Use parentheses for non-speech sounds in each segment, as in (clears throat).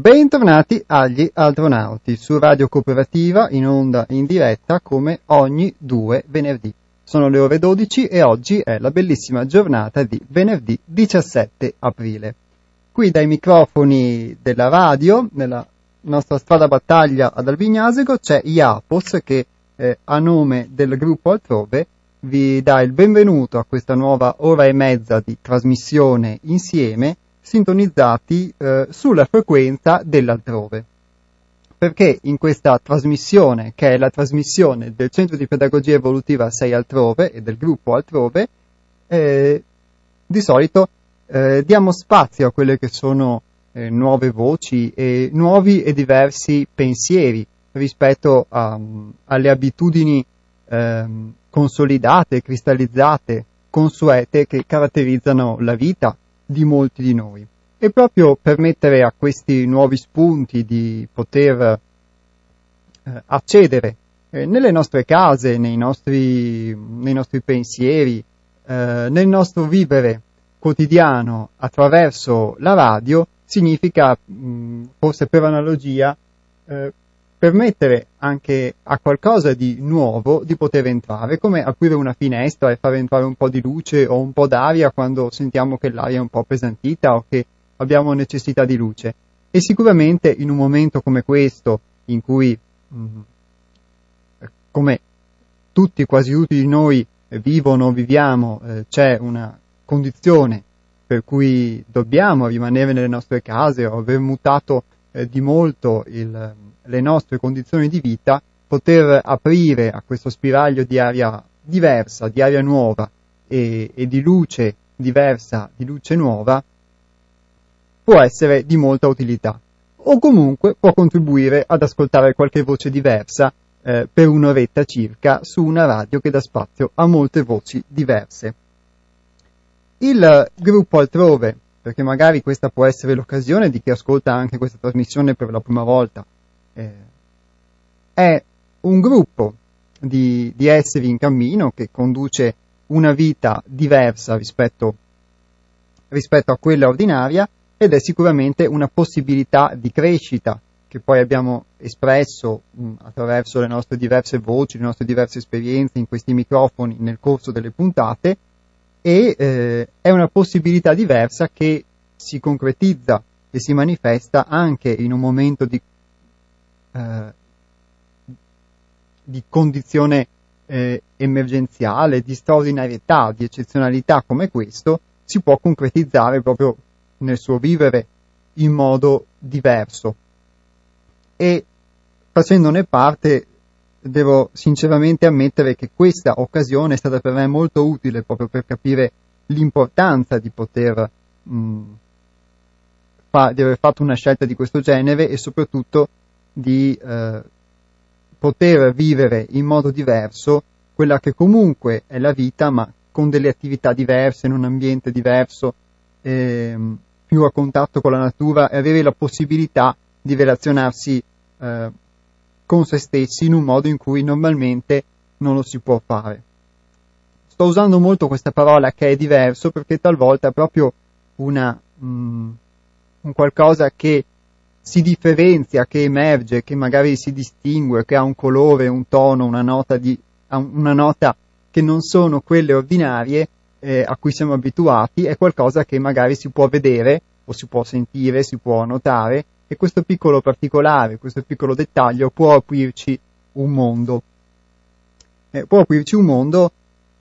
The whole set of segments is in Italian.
Bentornati agli Astronauti su Radio Cooperativa in onda in diretta come ogni due venerdì. Sono le ore 12 e oggi è la bellissima giornata di venerdì 17 aprile. Qui dai microfoni della radio, nella nostra strada battaglia ad Albignasego, c'è Iapos che eh, a nome del gruppo Altrove vi dà il benvenuto a questa nuova ora e mezza di trasmissione insieme sintonizzati eh, sulla frequenza dell'altrove. Perché in questa trasmissione, che è la trasmissione del Centro di Pedagogia Evolutiva 6 Altrove e del gruppo Altrove, eh, di solito eh, diamo spazio a quelle che sono eh, nuove voci e nuovi e diversi pensieri rispetto a, alle abitudini ehm, consolidate, cristallizzate, consuete che caratterizzano la vita di molti di noi. E proprio permettere a questi nuovi spunti di poter eh, accedere eh, nelle nostre case, nei nostri, nei nostri pensieri, eh, nel nostro vivere quotidiano attraverso la radio, significa, mh, forse per analogia, eh, permettere anche a qualcosa di nuovo di poter entrare, come aprire una finestra e far entrare un po' di luce o un po' d'aria quando sentiamo che l'aria è un po' pesantita o che abbiamo necessità di luce. E sicuramente in un momento come questo, in cui, mm, come tutti, quasi tutti di noi vivono, viviamo, eh, c'è una condizione per cui dobbiamo rimanere nelle nostre case o aver mutato eh, di molto il, le nostre condizioni di vita, poter aprire a questo spiraglio di aria diversa, di aria nuova e, e di luce diversa, di luce nuova, può essere di molta utilità. O comunque può contribuire ad ascoltare qualche voce diversa eh, per un'oretta circa su una radio che dà spazio a molte voci diverse. Il gruppo altrove, perché magari questa può essere l'occasione di chi ascolta anche questa trasmissione per la prima volta, eh, è un gruppo di, di, esseri in cammino che conduce una vita diversa rispetto, rispetto a quella ordinaria ed è sicuramente una possibilità di crescita che poi abbiamo espresso mh, attraverso le nostre diverse voci, le nostre diverse esperienze in questi microfoni nel corso delle puntate e eh, è una possibilità diversa che si concretizza e si manifesta anche in un momento di eh, di condizione eh, emergenziale, di straordinarietà, di eccezionalità come questo, si può concretizzare proprio nel suo vivere in modo diverso. E facendone parte, devo sinceramente ammettere che questa occasione è stata per me molto utile proprio per capire l'importanza di poter mh, fa, di aver fatto una scelta di questo genere e soprattutto di eh, poter vivere in modo diverso quella che comunque è la vita, ma con delle attività diverse, in un ambiente diverso, ehm, più a contatto con la natura e avere la possibilità di relazionarsi eh, con se stessi in un modo in cui normalmente non lo si può fare. Sto usando molto questa parola che è diverso perché talvolta è proprio una, mm, un qualcosa che si differenzia, che emerge, che magari si distingue, che ha un colore, un tono, una nota, di, una nota che non sono quelle ordinarie eh, a cui siamo abituati, è qualcosa che magari si può vedere o si può sentire, si può notare e questo piccolo particolare, questo piccolo dettaglio può aprirci un mondo. Eh, può aprirci un mondo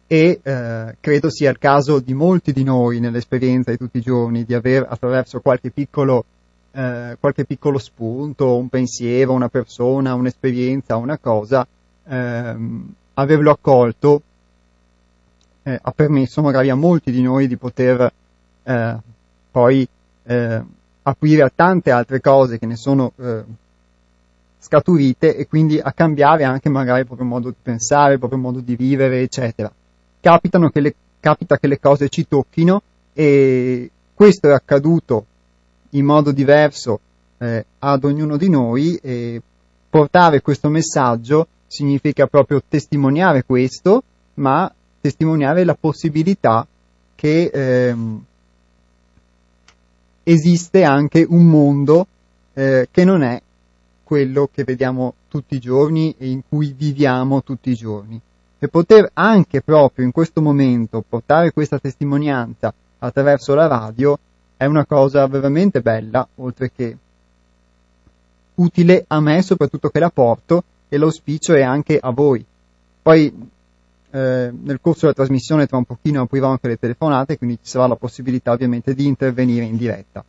e eh, credo sia il caso di molti di noi nell'esperienza di tutti i giorni di aver attraverso qualche piccolo eh, qualche piccolo spunto, un pensiero, una persona, un'esperienza, una cosa, ehm, averlo accolto eh, ha permesso magari a molti di noi di poter eh, poi aprire a tante altre cose che ne sono eh, scaturite e quindi a cambiare anche magari il proprio modo di pensare, il proprio modo di vivere, eccetera. Capitano che le, capita che le cose ci tocchino e questo è accaduto in modo diverso eh, ad ognuno di noi e portare questo messaggio significa proprio testimoniare questo, ma testimoniare la possibilità che ehm, esiste anche un mondo eh, che non è quello che vediamo tutti i giorni e in cui viviamo tutti i giorni. E poter anche proprio in questo momento portare questa testimonianza attraverso la radio è una cosa veramente bella, oltre che utile a me soprattutto che la porto e l'auspicio è anche a voi. Poi eh, nel corso della trasmissione tra un pochino aprirò anche le telefonate, quindi ci sarà la possibilità ovviamente di intervenire in diretta.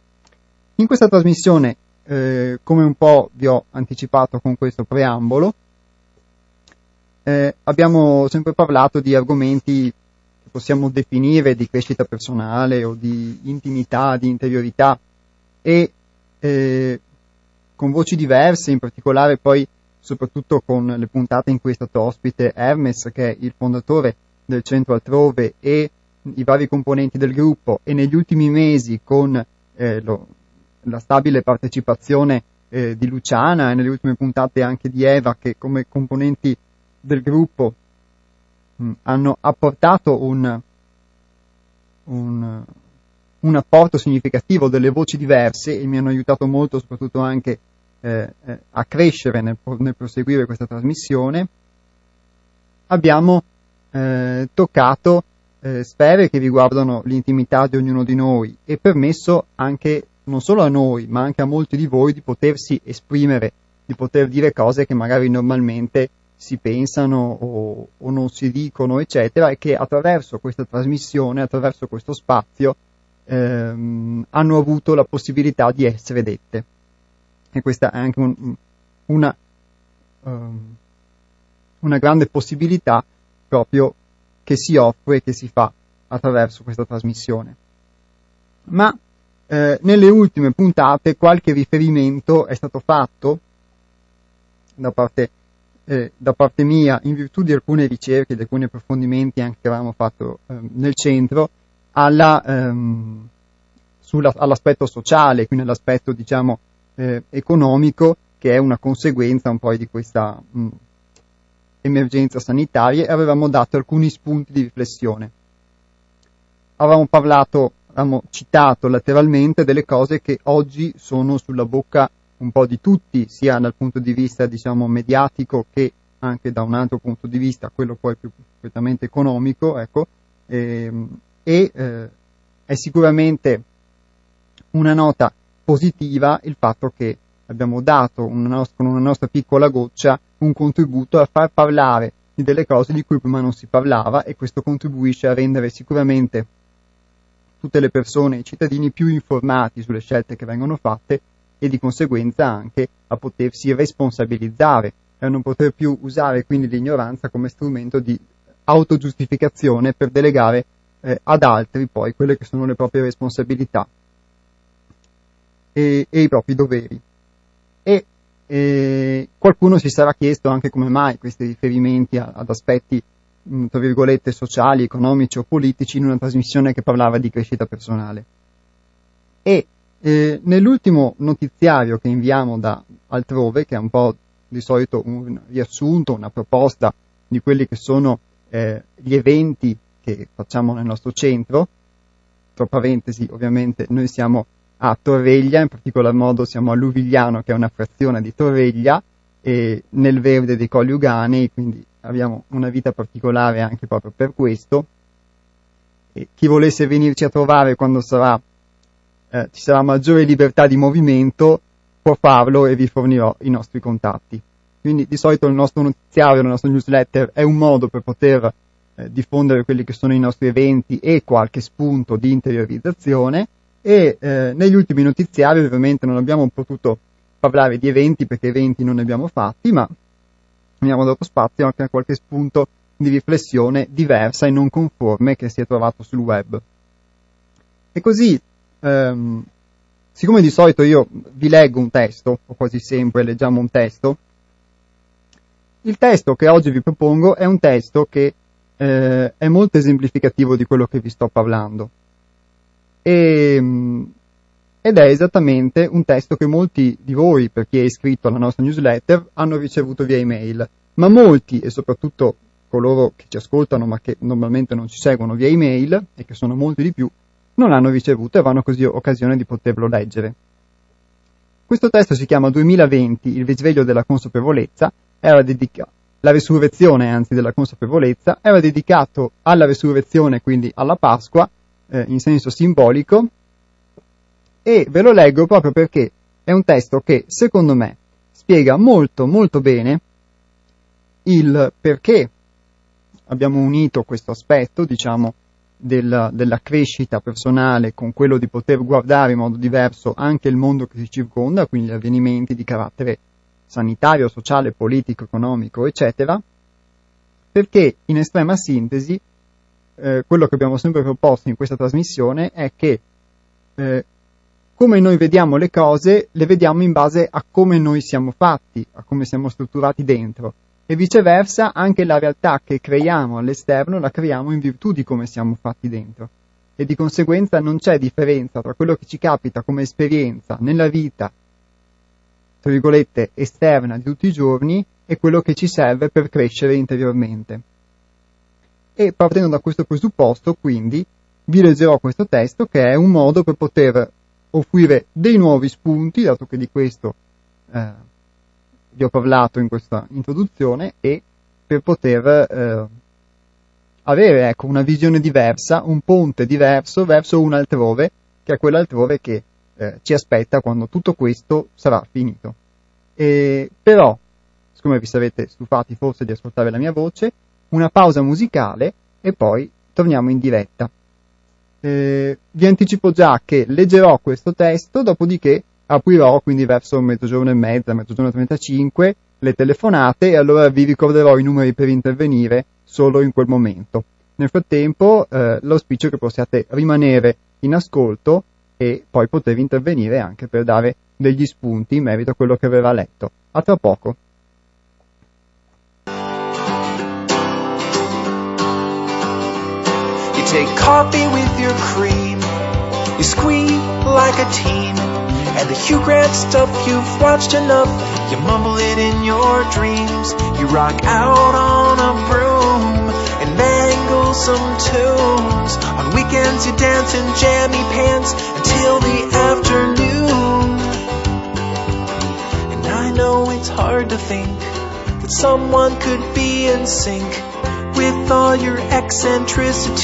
In questa trasmissione eh, come un po' vi ho anticipato con questo preambolo, eh, abbiamo sempre parlato di argomenti che possiamo definire di crescita personale o di intimità, di interiorità e eh, con voci diverse, in particolare poi soprattutto con le puntate in cui è stato ospite Hermes, che è il fondatore del centro altrove, e i vari componenti del gruppo, e negli ultimi mesi con eh, lo, la stabile partecipazione eh, di Luciana e nelle ultime puntate anche di Eva che come componenti del gruppo mh, mm, hanno apportato un, un, un, apporto significativo delle voci diverse e mi hanno aiutato molto soprattutto anche eh, eh, a crescere nel, nel, proseguire questa trasmissione, abbiamo eh, toccato eh, sfere che riguardano l'intimità di ognuno di noi e permesso anche non solo a noi, ma anche a molti di voi di potersi esprimere, di poter dire cose che magari normalmente si pensano o, o non si dicono, eccetera, e che attraverso questa trasmissione, attraverso questo spazio, ehm, hanno avuto la possibilità di essere dette. E questa è anche un, una, um, una grande possibilità proprio che si offre e che si fa attraverso questa trasmissione. Ma eh, nelle ultime puntate qualche riferimento è stato fatto da parte, eh, da parte mia in virtù di alcune ricerche, di alcuni approfondimenti anche che avevamo fatto eh, nel centro alla, ehm, sulla, all'aspetto sociale, quindi all'aspetto diciamo eh, economico che è una conseguenza un po' di questa mh, emergenza sanitaria e avevamo dato alcuni spunti di riflessione. Avevamo parlato abbiamo citato lateralmente delle cose che oggi sono sulla bocca un po' di tutti, sia dal punto di vista diciamo mediatico che anche da un altro punto di vista, quello poi più completamente economico, ecco, ehm, e eh, è sicuramente una nota positiva il fatto che abbiamo dato una nostra, con una nostra piccola goccia un contributo a far parlare di delle cose di cui prima non si parlava e questo contribuisce a rendere sicuramente tutte le persone, i cittadini più informati sulle scelte che vengono fatte e di conseguenza anche a potersi responsabilizzare e a non poter più usare quindi l'ignoranza come strumento di autogiustificazione per delegare eh, ad altri poi quelle che sono le proprie responsabilità e, e i propri doveri. E eh, qualcuno si sarà chiesto anche come mai questi riferimenti a, ad aspetti Mm, tra virgolette, sociali, economici o politici in una trasmissione che parlava di crescita personale. E eh, nell'ultimo notiziario che inviamo da altrove, che è un po' di solito un riassunto, una proposta di quelli che sono eh, gli eventi che facciamo nel nostro centro, tra parentesi ovviamente noi siamo a Torreglia, in particolar modo siamo a Luvigliano che è una frazione di Torreglia e nel verde dei Colli Ugani, quindi abbiamo una vita particolare anche proprio per questo. E chi volesse venirci a trovare quando sarà, eh, ci sarà maggiore libertà di movimento può farlo e vi fornirò i nostri contatti. Quindi di solito il nostro notiziario, la nostra newsletter è un modo per poter eh, diffondere quelli che sono i nostri eventi e qualche spunto di interiorizzazione e eh, negli ultimi notiziari ovviamente non abbiamo potuto parlare di eventi perché eventi non ne abbiamo fatti, ma abbiamo dato spazio anche a qualche spunto di riflessione diversa e non conforme che si è trovato sul web. E così, ehm, siccome di solito io vi leggo un testo, o quasi sempre leggiamo un testo, il testo che oggi vi propongo è un testo che eh, è molto esemplificativo di quello che vi sto parlando. E, ehm, ed è esattamente un testo che molti di voi, per chi è iscritto alla nostra newsletter, hanno ricevuto via email, ma molti, e soprattutto coloro che ci ascoltano ma che normalmente non ci seguono via email, e che sono molti di più, non l'hanno ricevuto e avranno così occasione di poterlo leggere. questo testo si chiama 2020, il risveglio della consapevolezza, era dedicato la resurrezione anzi della consapevolezza, era dedicato alla resurrezione, quindi alla Pasqua, eh, in senso simbolico, e ve lo leggo proprio perché è un testo che, secondo me, spiega molto molto bene il perché abbiamo unito questo aspetto, diciamo, della, della, crescita personale con quello di poter guardare in modo diverso anche il mondo che ci circonda, quindi gli avvenimenti di carattere sanitario, sociale, politico, economico, eccetera, perché in estrema sintesi eh, quello che abbiamo sempre proposto in questa trasmissione è che eh, come noi vediamo le cose, le vediamo in base a come noi siamo fatti, a come siamo strutturati dentro e viceversa anche la realtà che creiamo all'esterno la creiamo in virtù di come siamo fatti dentro e di conseguenza non c'è differenza tra quello che ci capita come esperienza nella vita, tra virgolette, esterna di tutti i giorni e quello che ci serve per crescere interiormente. E partendo da questo presupposto, quindi, vi leggerò questo testo che è un modo per poter offrire dei nuovi spunti, dato che di questo eh, vi ho parlato in questa introduzione e per poter eh, avere ecco, una visione diversa, un ponte diverso verso un altrove, che è quell'altrove che eh, ci aspetta quando tutto questo sarà finito. E, però, siccome vi sarete stufati forse di ascoltare la mia voce, una pausa musicale e poi torniamo in diretta. Eh, vi anticipo già che leggerò questo testo, dopodiché aprirò quindi verso mezzogiorno e mezza, mezzogiorno e 35 le telefonate e allora vi ricorderò i numeri per intervenire solo in quel momento. Nel frattempo eh, l'auspicio è che possiate rimanere in ascolto e poi poter intervenire anche per dare degli spunti in merito a quello che aveva letto. A tra poco. Take coffee with your cream, you squeak like a teen. And the Hugh Grant stuff you've watched enough. You mumble it in your dreams. You rock out on a broom and mangle some tunes. On weekends you dance in jammy pants until the afternoon. And I know it's hard to think that someone could be in sync with all your eccentricities.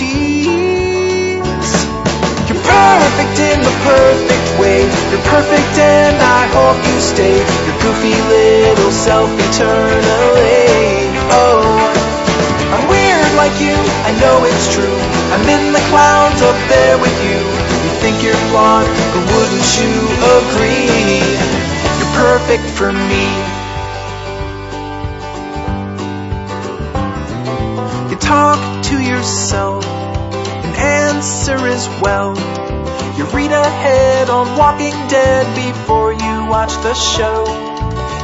You're perfect in the perfect way. You're perfect and I hope you stay. Your goofy little self eternally. Oh, I'm weird like you, I know it's true. I'm in the clouds up there with you. You think you're flawed, but wouldn't you agree? You're perfect for me. Talk to yourself and answer as well. You read ahead on Walking Dead before you watch the show.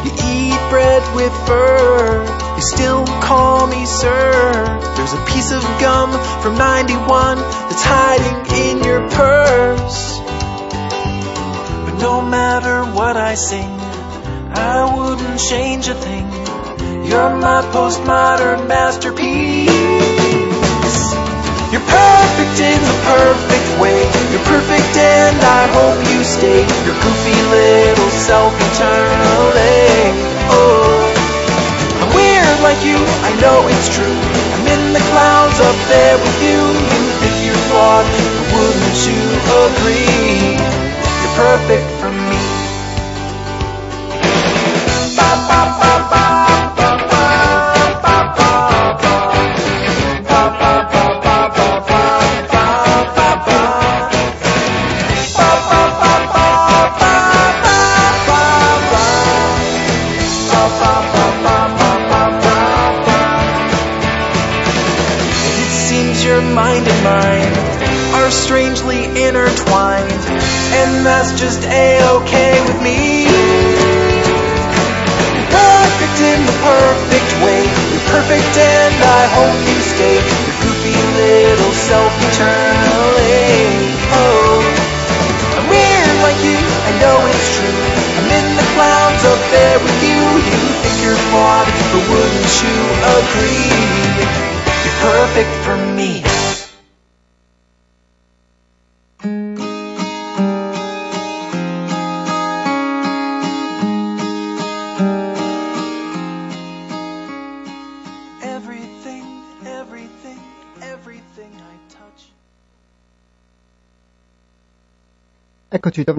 You eat bread with fur. You still call me sir. There's a piece of gum from 91 that's hiding in your purse. But no matter what I sing, I wouldn't change a thing. You're my postmodern masterpiece. You're perfect in the perfect way. You're perfect and I hope you stay. Your goofy little self eternally. Oh, I'm weird like you, I know it's true. I'm in the clouds up there with you. You think you're flawed, wouldn't you agree? You're perfect for me.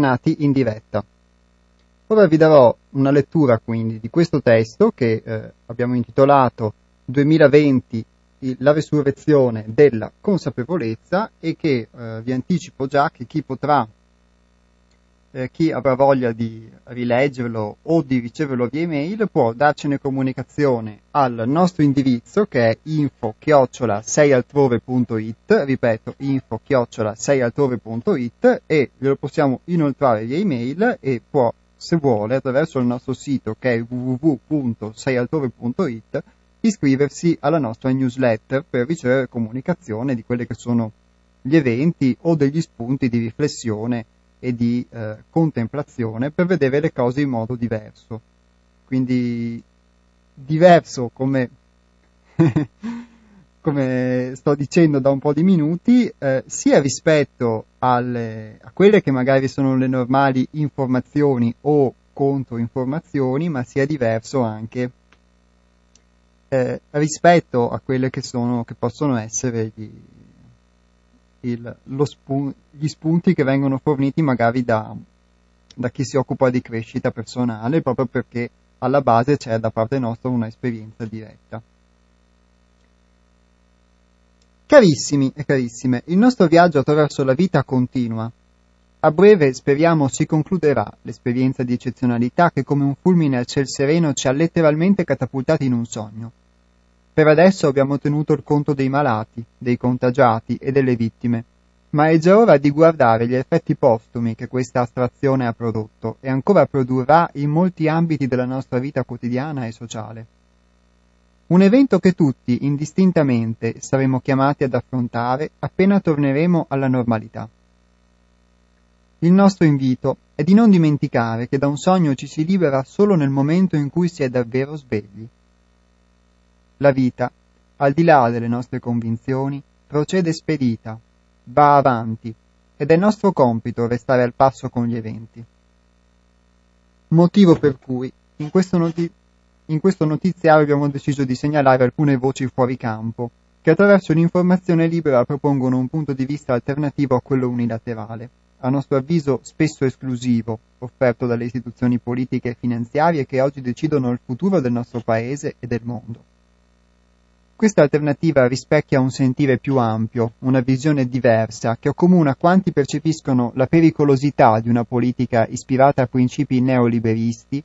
Eccoci tornati in diretta. Ora vi darò una lettura quindi di questo testo che eh, abbiamo intitolato 2020 la resurrezione della consapevolezza e che eh, vi anticipo già che chi potrà eh, chi avrà voglia di rileggerlo o di riceverlo via email può darcene comunicazione al nostro indirizzo che è info chiocciola 6altrove.it ripeto info chiocciola 6altrove.it e glielo possiamo inoltrare via email e può se vuole attraverso il nostro sito che è www.seialtrove.it iscriversi alla nostra newsletter per ricevere comunicazione di quelli che sono gli eventi o degli spunti di riflessione e di eh, contemplazione per vedere le cose in modo diverso. Quindi diverso come, (laughs) come sto dicendo da un po' di minuti, eh, sia rispetto alle, a quelle che magari sono le normali informazioni o controinformazioni, ma sia diverso anche eh, rispetto a quelle che, sono, che possono essere gli, il, spun- gli spunti che vengono forniti magari da, da chi si occupa di crescita personale, proprio perché alla base c'è da parte nostra un'esperienza diretta. Carissimi e carissime, il nostro viaggio attraverso la vita continua. A breve speriamo si concluderà l'esperienza di eccezionalità che come un fulmine al ciel sereno ci ha letteralmente catapultati in un sogno. Per adesso abbiamo tenuto il conto dei malati, dei contagiati e delle vittime, ma è già ora di guardare gli effetti postumi che questa astrazione ha prodotto e ancora produrrà in molti ambiti della nostra vita quotidiana e sociale. Un evento che tutti, indistintamente, saremo chiamati ad affrontare appena torneremo alla normalità. Il nostro invito è di non dimenticare che da un sogno ci si libera solo nel momento in cui si è davvero svegli. La vita, al di là delle nostre convinzioni, procede spedita, va avanti, ed è nostro compito restare al passo con gli eventi. Motivo per cui in questo, noti- in questo notiziario abbiamo deciso di segnalare alcune voci fuori campo, che attraverso l'informazione libera propongono un punto di vista alternativo a quello unilaterale, a nostro avviso spesso esclusivo, offerto dalle istituzioni politiche e finanziarie che oggi decidono il futuro del nostro Paese e del mondo. Questa alternativa rispecchia un sentire più ampio, una visione diversa, che accomuna quanti percepiscono la pericolosità di una politica ispirata a principi neoliberisti,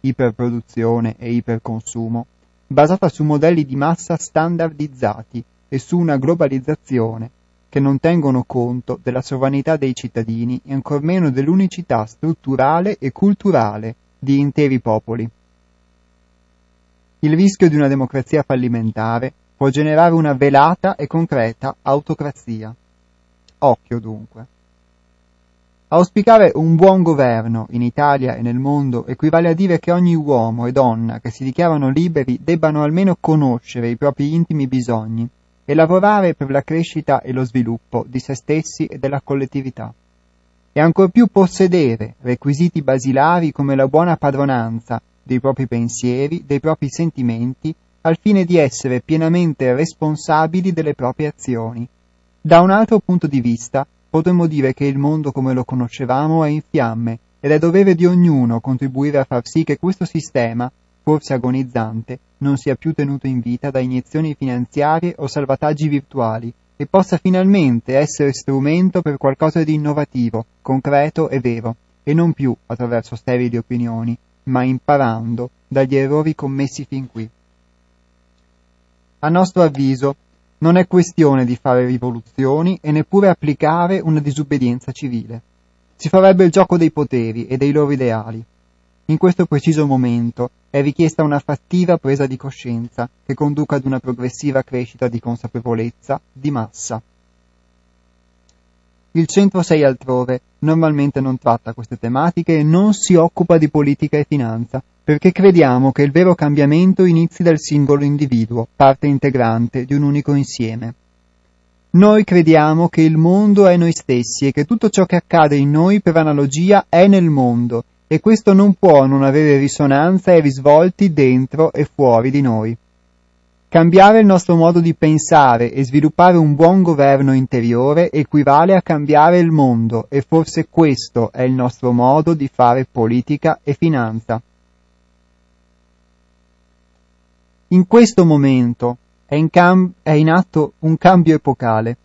iperproduzione e iperconsumo, basata su modelli di massa standardizzati e su una globalizzazione che non tengono conto della sovranità dei cittadini e ancor meno dell'unicità strutturale e culturale di interi popoli. Il rischio di una democrazia fallimentare può generare una velata e concreta autocrazia. Occhio dunque. Auspicare un buon governo in Italia e nel mondo equivale a dire che ogni uomo e donna che si dichiarano liberi debbano almeno conoscere i propri intimi bisogni e lavorare per la crescita e lo sviluppo di se stessi e della collettività. E ancor più possedere requisiti basilari come la buona padronanza dei propri pensieri, dei propri sentimenti al fine di essere pienamente responsabili delle proprie azioni. Da un altro punto di vista, potremmo dire che il mondo come lo conoscevamo è in fiamme ed è dovere di ognuno contribuire a far sì che questo sistema, forse agonizzante, non sia più tenuto in vita da iniezioni finanziarie o salvataggi virtuali e possa finalmente essere strumento per qualcosa di innovativo, concreto e vero, e non più attraverso sterili opinioni, ma imparando dagli errori commessi fin qui. A nostro avviso, non è questione di fare rivoluzioni e neppure applicare una disobbedienza civile. Si farebbe il gioco dei poteri e dei loro ideali. In questo preciso momento è richiesta una fattiva presa di coscienza che conduca ad una progressiva crescita di consapevolezza di massa. Il Centro 6 altrove normalmente non tratta queste tematiche e non si occupa di politica e finanza, perché crediamo che il vero cambiamento inizi dal singolo individuo, parte integrante di un unico insieme. Noi crediamo che il mondo è noi stessi e che tutto ciò che accade in noi per analogia è nel mondo e questo non può non avere risonanza e risvolti dentro e fuori di noi. Cambiare il nostro modo di pensare e sviluppare un buon governo interiore equivale a cambiare il mondo e forse questo è il nostro modo di fare politica e finanza. In questo momento è in, cam- è in atto un cambio epocale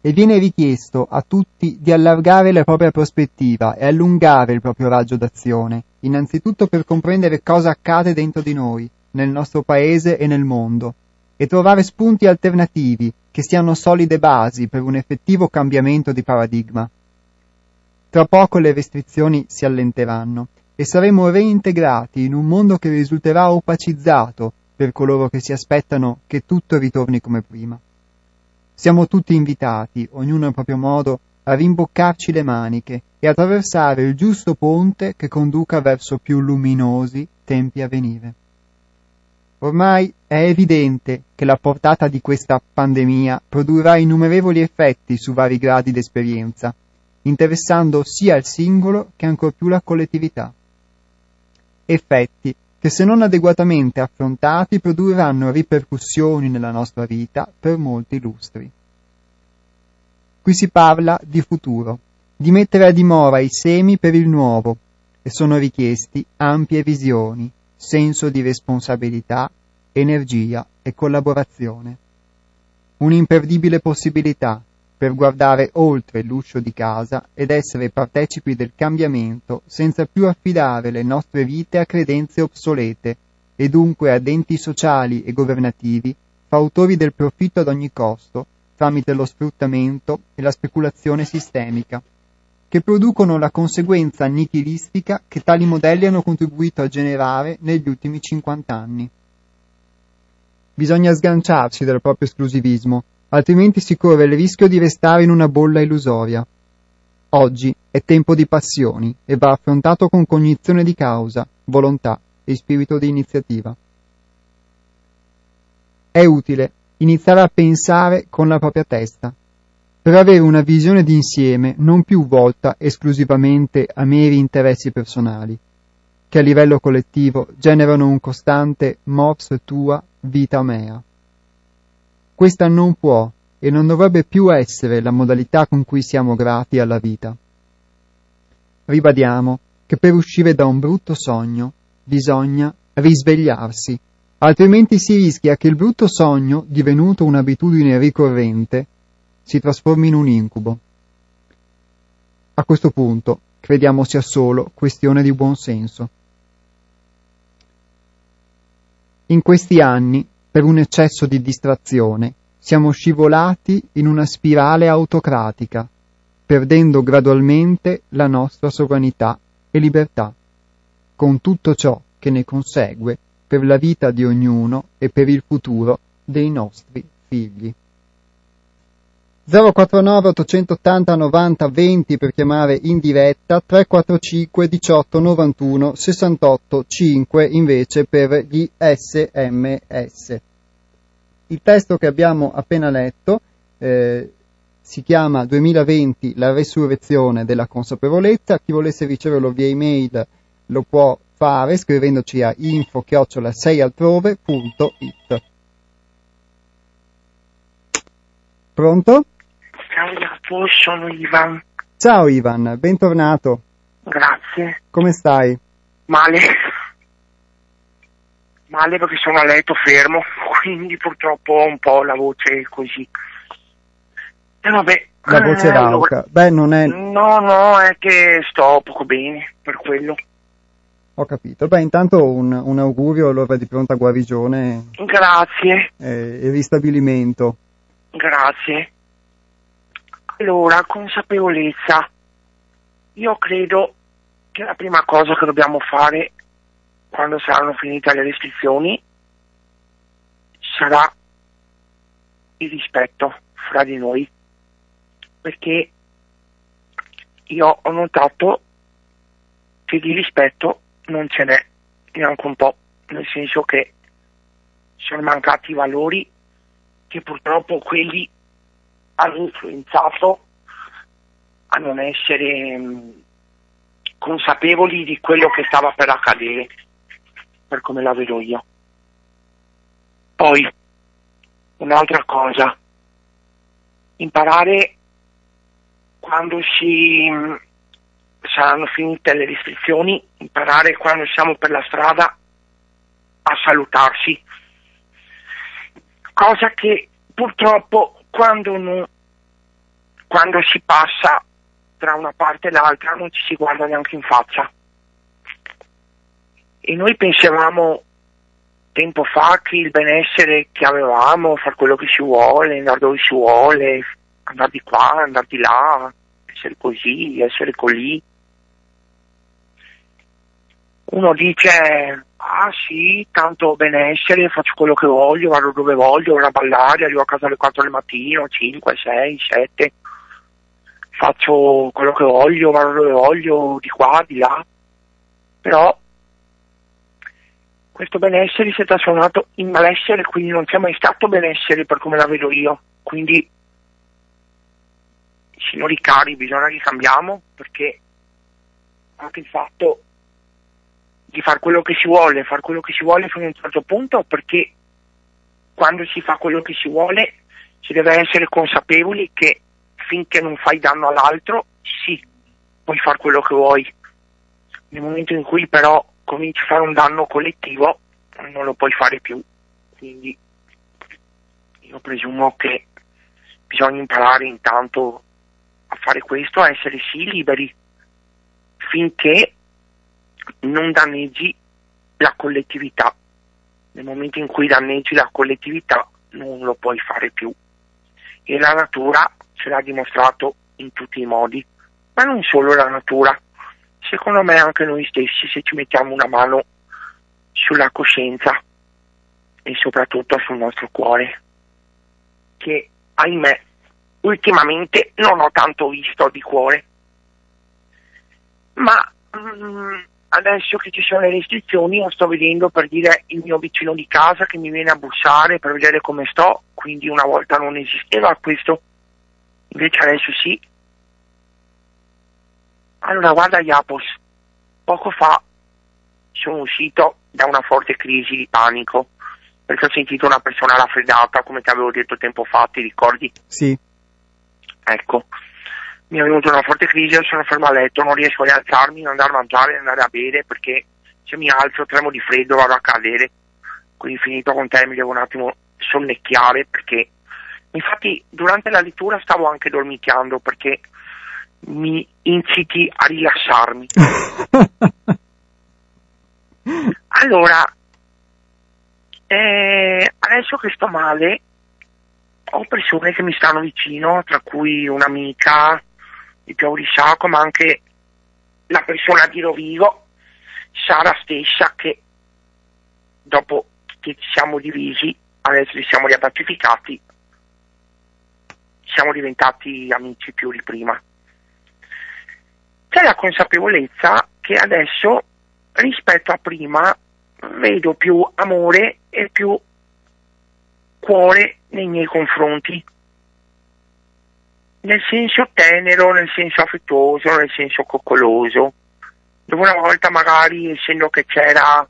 e viene richiesto a tutti di allargare la propria prospettiva e allungare il proprio raggio d'azione, innanzitutto per comprendere cosa accade dentro di noi, nel nostro paese e nel mondo, e trovare spunti alternativi che siano solide basi per un effettivo cambiamento di paradigma. Tra poco le restrizioni si allenteranno e saremo reintegrati in un mondo che risulterà opacizzato per coloro che si aspettano che tutto ritorni come prima. Siamo tutti invitati, ognuno a proprio modo, a rimboccarci le maniche e attraversare il giusto ponte che conduca verso più luminosi tempi a venire. Ormai è evidente che la portata di questa pandemia produrrà innumerevoli effetti su vari gradi d'esperienza, interessando sia il singolo che ancor più la collettività. Effetti che se non adeguatamente affrontati produrranno ripercussioni nella nostra vita per molti lustri. Qui si parla di futuro, di mettere a dimora i semi per il nuovo, e sono richiesti ampie visioni, senso di responsabilità, energia e collaborazione. Un'imperdibile possibilità per guardare oltre l'uscio di casa ed essere partecipi del cambiamento senza più affidare le nostre vite a credenze obsolete e dunque ad enti sociali e governativi fautori del profitto ad ogni costo tramite lo sfruttamento e la speculazione sistemica che producono la conseguenza nichilistica che tali modelli hanno contribuito a generare negli ultimi 50 anni. Bisogna sganciarsi dal proprio esclusivismo, altrimenti si corre il rischio di restare in una bolla illusoria. Oggi è tempo di passioni e va affrontato con cognizione di causa, volontà e spirito di iniziativa. È utile iniziare a pensare con la propria testa, per avere una visione d'insieme non più volta esclusivamente a meri interessi personali, che a livello collettivo generano un costante mors tua, vita mea. Questa non può e non dovrebbe più essere la modalità con cui siamo grati alla vita. Ribadiamo che per uscire da un brutto sogno bisogna risvegliarsi, altrimenti si rischia che il brutto sogno, divenuto un'abitudine ricorrente, si trasformi in un incubo. A questo punto crediamo sia solo questione di buon senso. In questi anni, per un eccesso di distrazione, siamo scivolati in una spirale autocratica, perdendo gradualmente la nostra sovranità e libertà, con tutto ciò che ne consegue per la vita di ognuno e per il futuro dei nostri figli. 049 880 90 20 per chiamare in diretta, 345 18 91 68 5 invece per gli sms. Il testo che abbiamo appena letto eh, si chiama 2020 la resurrezione della consapevolezza, chi volesse riceverlo via email lo può fare scrivendoci a info-6altrove.it. Pronto? Ciao Jacopo, sono Ivan. Ciao Ivan, bentornato. Grazie. Come stai? Male. Male perché sono a letto fermo, (laughs) quindi purtroppo ho un po' la voce così. E vabbè. La voce eh, rauca. Beh, non è... No, no, è che sto poco bene, per quello. Ho capito. Beh, intanto un, un augurio allora di pronta guarigione Grazie, eh, e ristabilimento. grazie. Allora, consapevolezza. Io credo che la prima cosa che dobbiamo fare quando saranno finite le restrizioni sarà il rispetto fra di noi. Perché io ho notato che di rispetto non ce n'è neanche un po', nel senso che sono mancati i valori che purtroppo quelli hanno influenzato a non essere mh, consapevoli di quello che stava per accadere, per come la vedo io. Poi, un'altra cosa, imparare quando si saranno finite le restrizioni, imparare quando siamo per la strada a salutarsi, cosa che purtroppo quando, non, quando si passa tra una parte e l'altra non ci si guarda neanche in faccia. E noi pensavamo tempo fa che il benessere che avevamo, fare quello che si vuole, andare dove si vuole, andare di qua, andare di là, essere così, essere così. Uno dice, ah sì, tanto benessere, faccio quello che voglio, vado dove voglio, vado a ballare, arrivo a casa alle 4 del mattino, 5, 6, 7, faccio quello che voglio, vado dove voglio, di qua, di là. Però questo benessere si è trasformato in malessere, quindi non c'è mai stato benessere per come la vedo io. Quindi, signori cari, bisogna che cambiamo perché anche il fatto di fare quello che si vuole, fare quello che si vuole fino a un certo punto, perché quando si fa quello che si vuole si deve essere consapevoli che finché non fai danno all'altro, sì, puoi fare quello che vuoi. Nel momento in cui però cominci a fare un danno collettivo, non lo puoi fare più. Quindi io presumo che bisogna imparare intanto a fare questo, a essere sì liberi, finché non danneggi la collettività. Nel momento in cui danneggi la collettività non lo puoi fare più. E la natura ce l'ha dimostrato in tutti i modi, ma non solo la natura, secondo me anche noi stessi se ci mettiamo una mano sulla coscienza e soprattutto sul nostro cuore, che ahimè ultimamente non ho tanto visto di cuore, ma mm, adesso che ci sono le restrizioni io sto vedendo per dire il mio vicino di casa che mi viene a bussare per vedere come sto, quindi una volta non esisteva questo, invece adesso sì, allora, guarda Iapos, poco fa sono uscito da una forte crisi di panico perché ho sentito una persona raffreddata, come ti avevo detto tempo fa, ti ricordi? Sì. Ecco, mi è venuta una forte crisi, sono fermo a letto, non riesco a rialzarmi, non andare a mangiare, andare a bere perché se mi alzo tremo di freddo vado a cadere. Quindi finito con te mi devo un attimo sonnecchiare perché infatti durante la lettura stavo anche dormicchiando perché mi inciti a rilassarmi. (laughs) allora, eh, adesso che sto male, ho persone che mi stanno vicino, tra cui un'amica di Piaurisacco, ma anche la persona di Rovigo, Sara stessa, che dopo che ci siamo divisi, adesso ci siamo riappacificati, siamo diventati amici più di prima. C'è la consapevolezza che adesso rispetto a prima vedo più amore e più cuore nei miei confronti, nel senso tenero, nel senso affettuoso, nel senso coccoloso, dove una volta magari essendo che c'era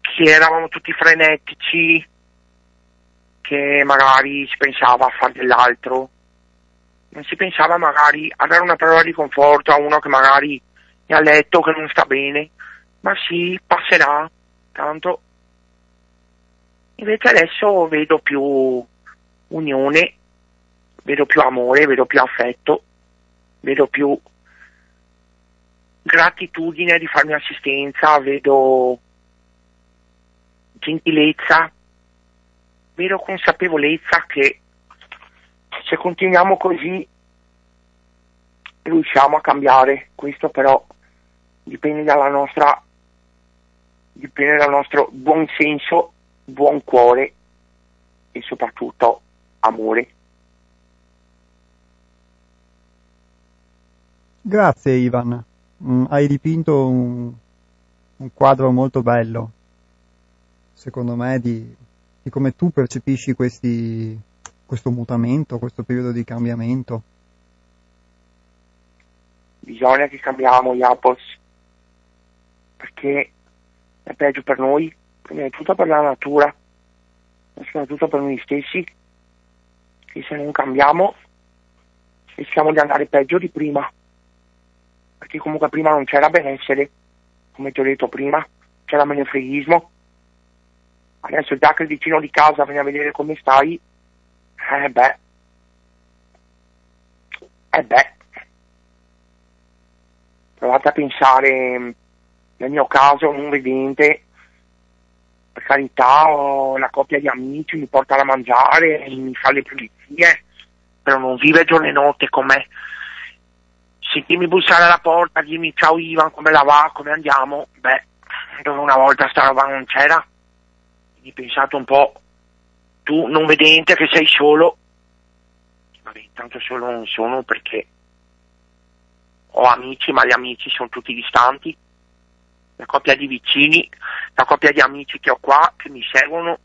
che eravamo tutti frenetici, che magari si pensava a fare dell'altro, non si pensava magari a dare una parola di conforto a uno che magari è a letto, che non sta bene, ma sì, passerà, tanto. Invece adesso vedo più unione, vedo più amore, vedo più affetto, vedo più gratitudine di farmi assistenza, vedo gentilezza, vedo consapevolezza che se continuiamo così riusciamo a cambiare, questo però dipende dalla nostra dipende dal nostro buon senso, buon cuore e soprattutto amore. Grazie Ivan, mm, hai dipinto un, un, quadro molto bello, secondo me, di, di come tu percepisci questi, questo mutamento, questo periodo di cambiamento? Bisogna che cambiamo, Iapos, perché è peggio per noi, prima di tutto per la natura, ma soprattutto per noi stessi, che se non cambiamo rischiamo di andare peggio di prima, perché comunque prima non c'era benessere, come ti ho detto prima, c'era menefreghismo, adesso già che il vicino di casa viene a vedere come stai, eh beh, eh beh, provate a pensare, nel mio caso, un vedente, per carità, ho una coppia di amici, mi porta da mangiare, mi fa le pulizie, però non vive giorno e notte con me. Sentirmi bussare alla porta, dirmi ciao Ivan, come la va, come andiamo, beh, dove una volta sta roba non c'era. Quindi pensate un po', tu non vedente che sei solo, vabbè, tanto solo non sono perché ho amici, ma gli amici sono tutti distanti, la coppia di vicini, la coppia di amici che ho qua, che mi seguono,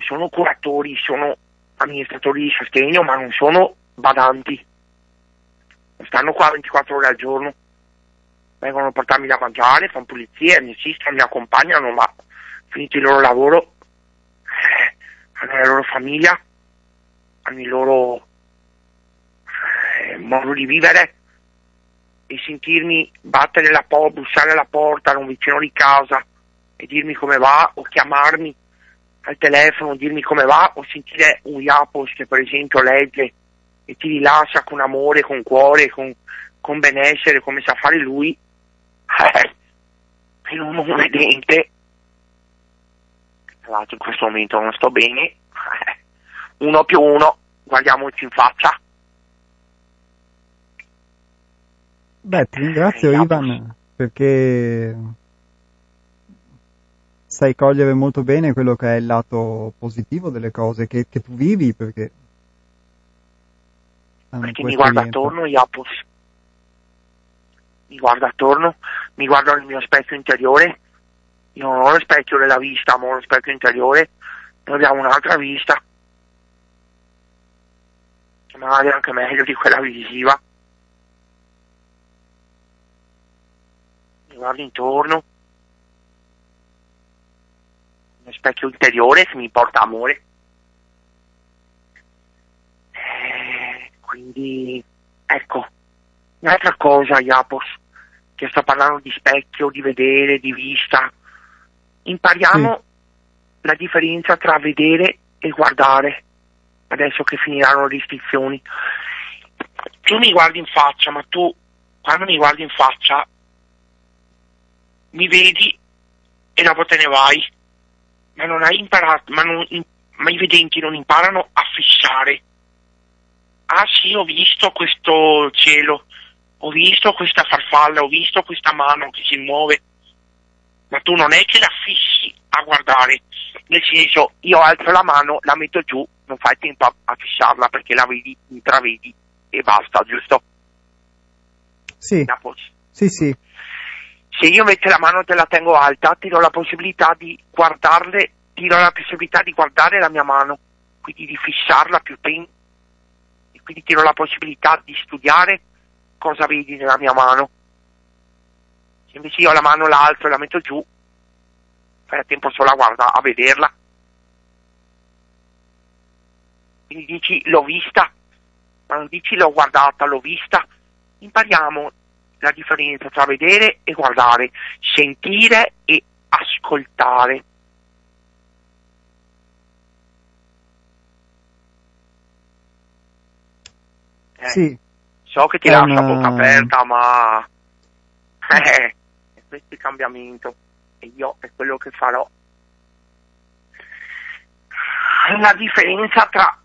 sono curatori, sono amministratori di sostegno, ma non sono badanti. Stanno qua 24 ore al giorno, vengono a portarmi da mangiare, fanno pulizie, mi assistono, mi accompagnano, ma finito il loro lavoro, eh, hanno la loro famiglia, hanno il loro eh, modo di vivere e sentirmi battere la porta, bussare alla porta da un vicino di casa e dirmi come va o chiamarmi al telefono, dirmi come va o sentire un Iapos che per esempio legge e ti rilascia con amore, con cuore, con, con benessere come sa fare lui, eh, per un non vedente, tra l'altro in questo momento non sto bene, eh, uno più uno, guardiamoci in faccia. Beh, ti ringrazio Eh, Ivan perché sai cogliere molto bene quello che è il lato positivo delle cose che, che tu vivi perché perché mi niente. attorno Iapos mi guarda attorno mi guardo nel mio specchio interiore. Io non ho lo specchio della vista ma ho lo specchio interiore. Noi abbiamo un'altra vista. Che magari è anche meglio di quella visiva. Mi guardo intorno uno specchio interiore che mi porta amore. Eh, quindi ecco un'altra cosa Iapos che sto parlando di specchio di vedere di vista. Impariamo la differenza tra vedere e guardare adesso che finiranno le restrizioni tu mi guardi in faccia ma tu quando mi guardi in faccia mi vedi e dopo te ne vai ma non hai imparato ma, non, ma i vedenti non imparano a fissare. Ah sì ho visto questo cielo ho visto questa farfalla ho visto questa mano che si muove ma tu non è che la fissi a guardare nel senso io alzo la mano la metto giù non fai tempo a, a fissarla perché la vedi intravedi e basta giusto? Sì, sì, sì, se io invece la mano te la tengo alta, ti do la possibilità di guardarle, ti do la possibilità di guardare la mia mano, quindi di fissarla più tempo, e quindi ti do la possibilità di studiare cosa vedi nella mia mano. Se invece io la mano la alzo e la metto giù, fai a tempo solo a guardare, a vederla. Quindi dici l'ho vista, ma non dici l'ho guardata, l'ho vista. Impariamo la differenza tra vedere e guardare, sentire e ascoltare. Eh, sì, So che ti lascia una- a bocca aperta, ma (laughs) eh, è questo il cambiamento e io è quello che farò. La differenza tra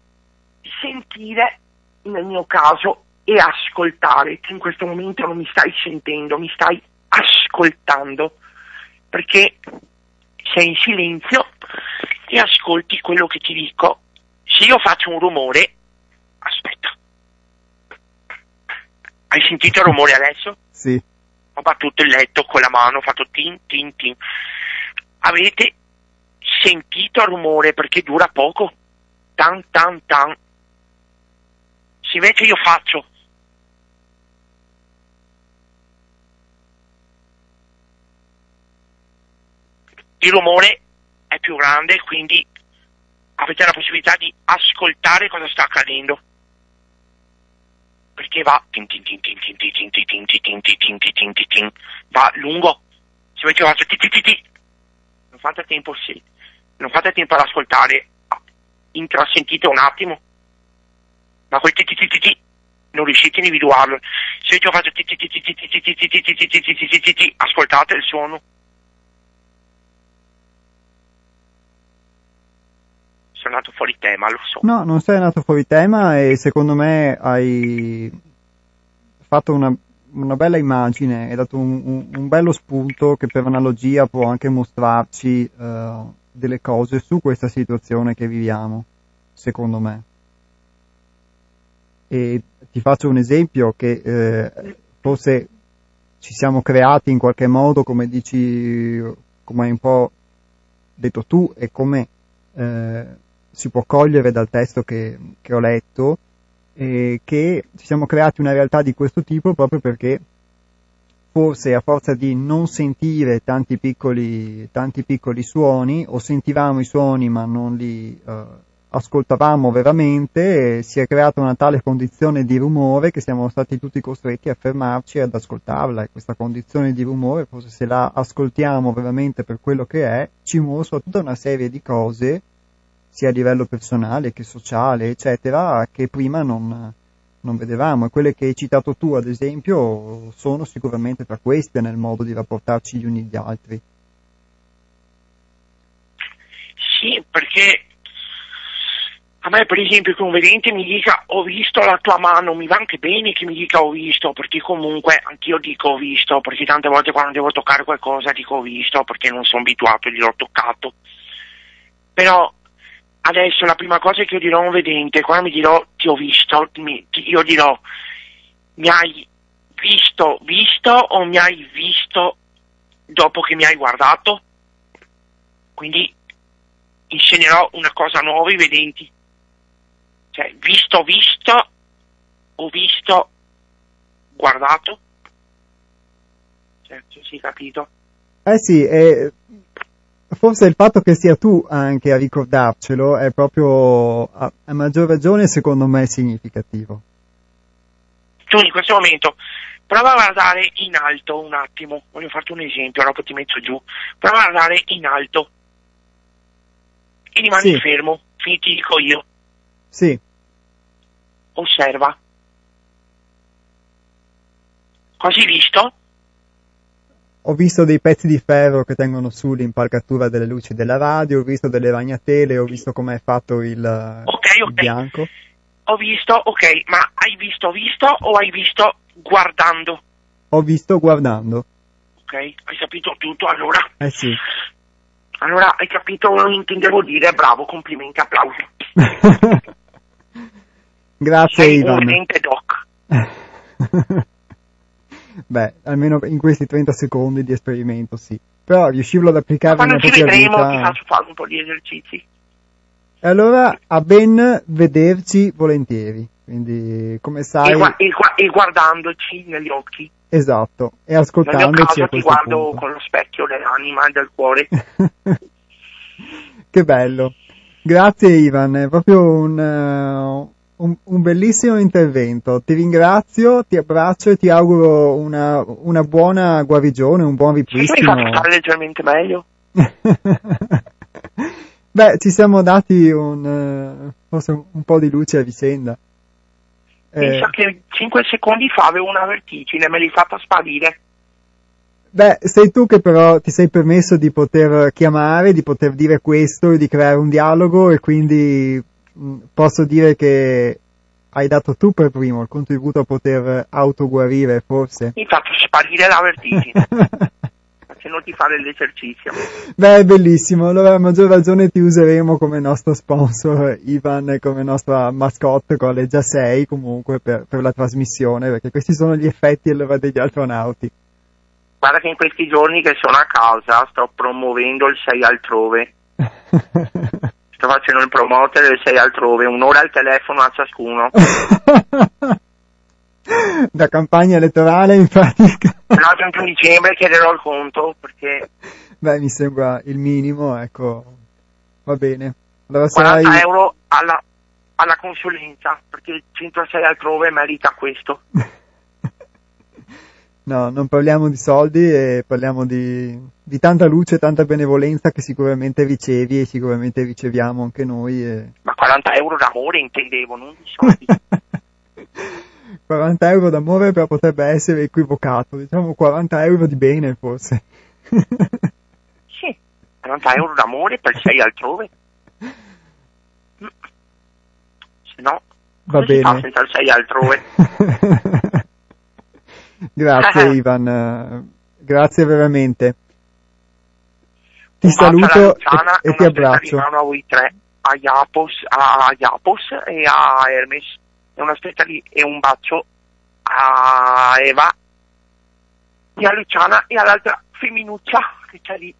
sentire, nel mio caso, e ascoltare. Tu in questo momento non mi stai sentendo, mi stai ascoltando, perché sei in silenzio e ascolti quello che ti dico. Se io faccio un rumore, aspetta. Hai sentito il rumore adesso? sì, Ho battuto il letto con la mano, ho fatto tin tin tin. Avete sentito il rumore perché dura poco? Tan tan tan. Se invece io faccio il rumore è più grande, quindi avete la possibilità di ascoltare cosa sta accadendo. Perché va va lungo. Se avete fatto non fate tempo sì. Non fate tempo ad ascoltare. Intrasentite un attimo. Ma quel non riuscite a individuarlo. Se avete fatto ascoltate il suono. Sono andato fuori tema, lo so. No, non sei andato fuori tema e secondo me hai fatto una, una bella immagine, hai dato un, un, un, bello spunto che per analogia può anche mostrarci uh, delle cose su questa situazione che viviamo, secondo me. E ti faccio un esempio che eh, forse ci siamo creati in qualche modo, come dici, come hai un po' detto tu, e come eh, si può cogliere dal testo che, che ho letto, eh, che ci siamo creati una realtà di questo tipo proprio perché forse a forza di non sentire tanti piccoli, tanti piccoli suoni o sentivamo i suoni ma non li eh, ascoltavamo veramente, si è creata una tale condizione di rumore che siamo stati tutti costretti a fermarci e ad ascoltarla e questa condizione di rumore, forse se la ascoltiamo veramente per quello che è, ci mostra tutta una serie di cose sia a livello personale che sociale, eccetera, che prima non, non vedevamo. E quelle che hai citato tu, ad esempio, sono sicuramente tra queste nel modo di rapportarci gli uni agli altri. Sì, perché a me per esempio che un vedente mi dica ho visto la tua mano, mi va anche bene che mi dica ho visto, perché comunque anch'io dico ho visto, perché tante volte quando devo toccare qualcosa dico ho visto, perché non sono abituato e gliel'ho toccato. Però adesso la prima cosa che io dirò a un vedente, quando mi dirò ti ho visto, mi, ti, io dirò mi hai visto, visto o mi hai visto dopo che mi hai guardato? Quindi insegnerò una cosa nuova ai vedenti. Cioè, visto, visto o visto, guardato? Certo, sì, capito. Eh sì, eh, forse il fatto che sia tu anche a ricordarcelo è proprio a, a maggior ragione secondo me significativo. Tu in questo momento prova a guardare in alto un attimo, voglio farti un esempio, dopo ti metto giù, prova a guardare in alto e rimani sì. fermo, finiti dico io. Sì. Osserva. Hai visto? Ho visto dei pezzi di ferro che tengono su l'impalcatura delle luci della radio, ho visto delle ragnatele, ho visto com'è fatto il, okay, il bianco. Ho visto, ok, ma hai visto visto o hai visto guardando? Ho visto guardando. Ok, hai capito tutto allora? Eh sì. Allora hai capito, non intendevo dire, bravo, complimenti, applausi. (laughs) Grazie Sei Ivan. Un doc. (laughs) Beh, almeno in questi 30 secondi di esperimento sì. Però riuscirlo ad applicare nella propria vedremo, vita... ti faccio fare un po' di esercizi. E allora, a ben vederci volentieri. Quindi, come sai... E, gu- e, gu- e guardandoci negli occhi. Esatto, e ascoltandoci Nel mio caso ti guardo punto. con lo specchio dell'anima e del cuore. (laughs) che bello. Grazie Ivan, è proprio un, uh, un, un, bellissimo intervento. Ti ringrazio, ti abbraccio e ti auguro una, una buona guarigione, un buon ripristino. Mi fa stare leggermente meglio. (laughs) Beh, ci siamo dati un, forse un, po' di luce a vicenda. Pensa eh, che 5 secondi fa avevo una vertigine, me l'hai fatta sparire. Beh, sei tu che però ti sei permesso di poter chiamare, di poter dire questo, di creare un dialogo e quindi posso dire che hai dato tu per primo il contributo a poter autoguarire, forse? Mi fatto sparire la vertigine. (laughs) Facendoti fare l'esercizio. Beh, è bellissimo. Allora, a maggior ragione ti useremo come nostro sponsor, Ivan, come nostra mascotte, con le già 6 comunque per, per la trasmissione, perché questi sono gli effetti allora degli astronauti. Guarda che in questi giorni che sono a casa sto promuovendo il 6 altrove. (laughs) sto facendo il promoter e sei altrove, un'ora al telefono a ciascuno. (laughs) da campagna elettorale in pratica. No, 31 dicembre chiederò il conto perché... Beh, mi sembra il minimo, ecco, va bene. Allora 40 sarai... euro alla, alla consulenza, perché il centro 6 altrove merita questo. (laughs) No, non parliamo di soldi e parliamo di, di tanta luce e tanta benevolenza che sicuramente ricevi e sicuramente riceviamo anche noi. E... Ma 40 euro d'amore intendevo, non di soldi. (laughs) 40 euro d'amore però potrebbe essere equivocato, diciamo 40 euro di bene forse. (laughs) sì, 40 euro d'amore per 6 altrove. (laughs) Se no, Va come si fa bene. senza 6 altrove? (laughs) Grazie (laughs) Ivan, grazie veramente. Ti Un saluto Luciana e, e una ti abbraccio. mano a voi tre, a Iapos, a Iapos e a Hermes. E una stretta di, e un bacio a Eva e a Luciana e all'altra femminuccia che c'è lì.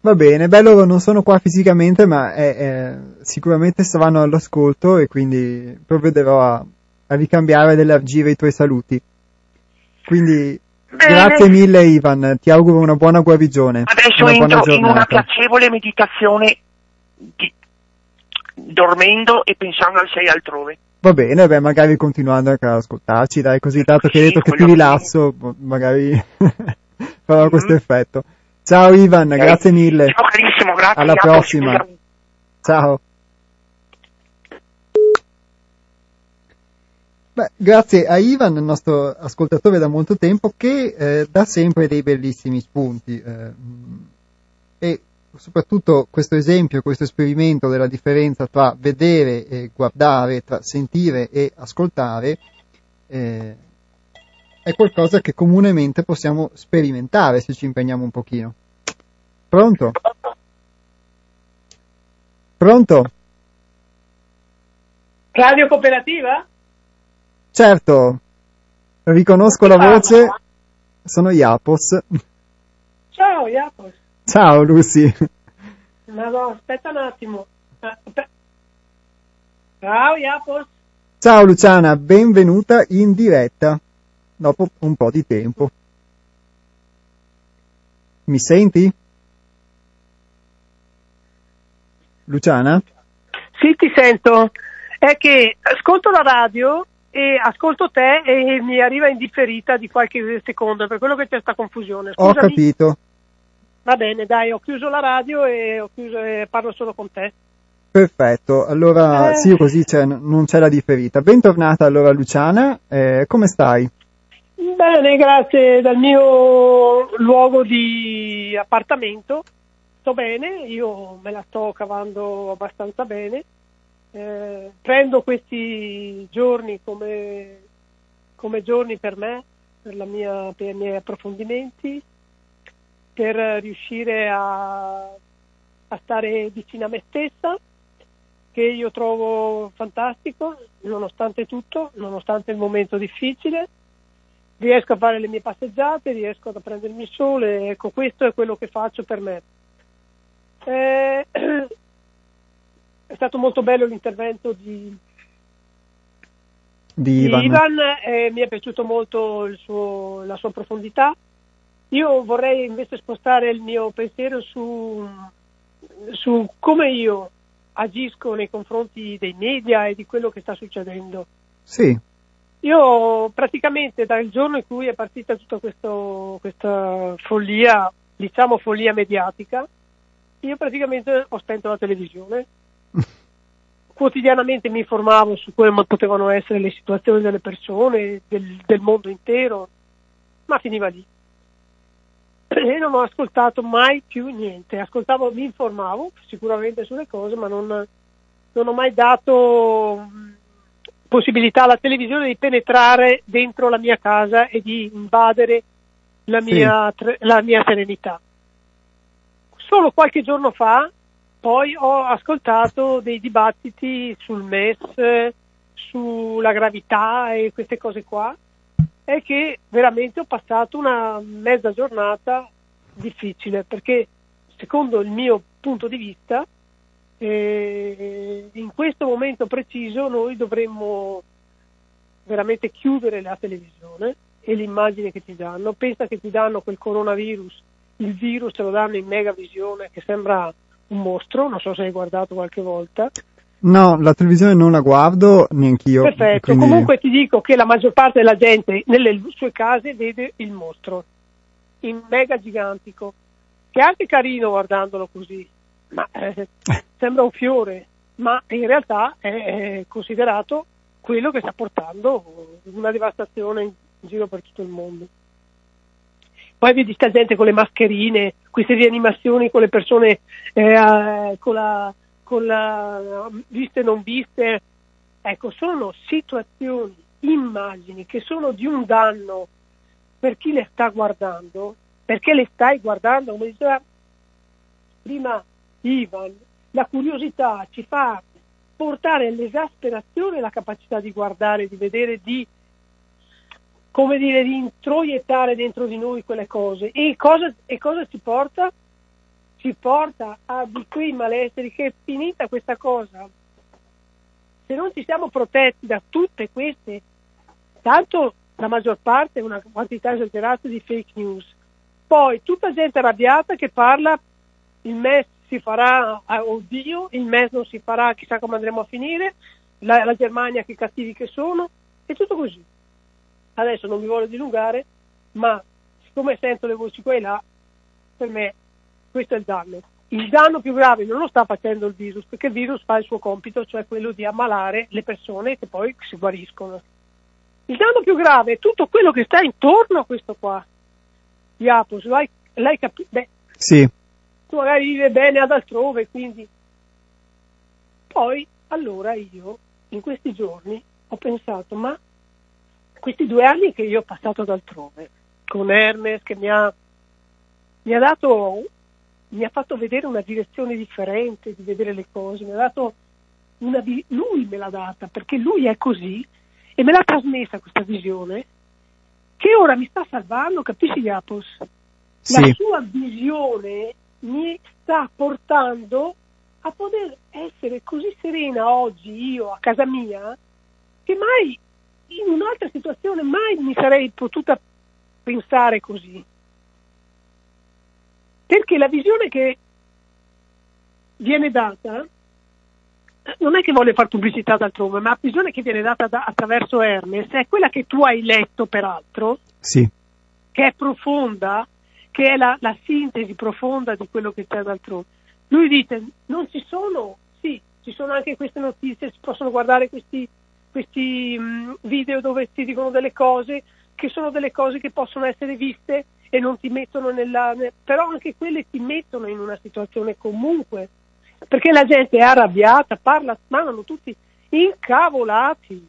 Va bene, beh loro non sono qua fisicamente ma eh, eh, sicuramente saranno all'ascolto e quindi provvederò a, a ricambiare ed elargire i tuoi saluti. Quindi Bene. grazie mille Ivan, ti auguro una buona guarigione. Adesso una entro in una piacevole meditazione di- dormendo e pensando al sei altrove. Va bene, beh, magari continuando anche ad ascoltarci, dai, così tanto che hai Sì, detto che ti rilasso, boh, magari (laughs) farò Mhm. questo effetto. Ciao Ivan, grazie mille. Ciao carissimo, grazie. Alla prossima. Ciao. Beh, grazie a Ivan, il nostro ascoltatore da molto tempo, che eh, dà sempre dei bellissimi spunti. eh, mh, e soprattutto questo esempio, questo esperimento della differenza tra vedere e guardare, tra sentire e ascoltare, eh, è qualcosa che comunemente possiamo sperimentare se ci impegniamo un pochino. Pronto? Pronto? Radio Cooperativa? Certo, riconosco la voce, sono Iapos. Ciao Jacopo. Ciao Lucy. Madonna, aspetta un attimo. Ciao Jacopo. Ciao Luciana, benvenuta in diretta dopo un po' di tempo. Mi senti? Luciana? Sì, ti sento. È che ascolto la radio e ascolto te e mi arriva indifferita di qualche secondo, per quello che c'è sta confusione. Ho Scusami. capito. Va bene, dai, ho chiuso la radio e, ho chiuso, e parlo solo con te. Perfetto, allora Eh. sì, così c'è- non c'è la differita. Bentornata allora Luciana, eh, come stai? Bene, grazie dal mio luogo di appartamento. Sto bene, io me la sto cavando abbastanza bene. Eh, prendo questi giorni come, come giorni per me, per, mia- per i miei approfondimenti, per riuscire a, a stare vicino a me stessa, che io trovo fantastico, nonostante tutto, nonostante il momento difficile riesco a fare le mie passeggiate, riesco a prendermi il sole, ecco questo è quello che faccio per me. Eh, (clears throat) è stato molto bello l'intervento di, Di Ivan. Ivan, eh, mi è piaciuto molto il suo- la sua profondità. Io vorrei invece spostare il mio pensiero su, su come io agisco nei confronti dei media e di quello che sta succedendo. Sì, Io praticamente dal giorno in cui è partita tutta questo- questa follia, diciamo follia mediatica, io praticamente ho spento la televisione. Quotidianamente mi informavo su come potevano essere le situazioni delle persone, del, del mondo intero, ma finiva lì. E non ho ascoltato mai più niente. Ascoltavo, mi informavo sicuramente sulle cose, ma non, non ho mai dato possibilità alla televisione di penetrare dentro la mia casa e di invadere la mia, la mia serenità. Solo qualche giorno fa poi ho ascoltato dei dibattiti sul MES, eh, sulla gravità e queste cose qua è che veramente ho passato una mezza giornata difficile perché secondo il mio punto di vista eh, in questo momento preciso noi dovremmo veramente chiudere la televisione e l'immagine che ti danno. Pensa che ti danno quel coronavirus, il virus lo danno in megavisione che sembra un mostro, non so se hai guardato qualche volta. No, la televisione non la guardo neanch'io. Perfetto, quindi... comunque ti dico che la maggior parte della gente nelle sue case vede il mostro, in mega gigantico, che è anche carino guardandolo così, ma eh, (laughs) sembra un fiore, ma in realtà è, è considerato quello che sta portando una devastazione in giro per tutto il mondo. Poi vedi sta gente con le mascherine, queste rianimazioni con le persone eh, con la con la viste non viste, ecco, sono situazioni, immagini che sono di un danno per chi le sta guardando, perché le stai guardando, come diceva prima Ivan, la curiosità ci fa portare all'esasperazione la capacità di guardare, di vedere, di come dire, di introiettare dentro di noi quelle cose. E cosa, e cosa ci porta? ci porta a di quei malesseri che è finita questa cosa. Se non ci siamo protetti da tutte queste, tanto la maggior parte è una quantità esagerata di fake news, poi tutta gente arrabbiata che parla il MES si farà, ah, oddio, il MES non si farà, chissà come andremo a finire, la, la Germania che cattivi che sono, e tutto così. Adesso non mi voglio dilungare, ma siccome sento le voci qua e là, per me questo è il danno. Il danno più grave non lo sta facendo il virus, perché il virus fa il suo compito, cioè quello di ammalare le persone che poi si guariscono. Il danno più grave è tutto quello che sta intorno a questo qua. Iapos, l'hai, l'hai capito? Beh, sì. Tu magari vive bene ad altrove, quindi... Poi, allora io, in questi giorni, ho pensato, ma questi due anni che io ho passato ad altrove, con Hermes che mi ha, mi ha dato mi ha fatto vedere una direzione differente di vedere le cose, mi ha dato una, lui me l'ha data perché lui è così e me l'ha trasmessa questa visione che ora mi sta salvando, capisci Iapos? Sì. La sua visione mi sta portando a poter essere così serena oggi io a casa mia che mai in un'altra situazione mai mi sarei potuta pensare così perché la visione che viene data non è che vuole fare pubblicità d'altrove, ma la visione che viene data da, attraverso Hermes è quella che tu hai letto peraltro, sì. che è profonda, che è la, la sintesi profonda di quello che c'è d'altrove. Lui dice, non ci sono, sì, ci sono anche queste notizie, si possono guardare questi, questi um, video dove si dicono delle cose che sono delle cose che possono essere viste e non ti mettono nella... però anche quelle ti mettono in una situazione comunque, perché la gente è arrabbiata, parla, parlano tutti incavolati.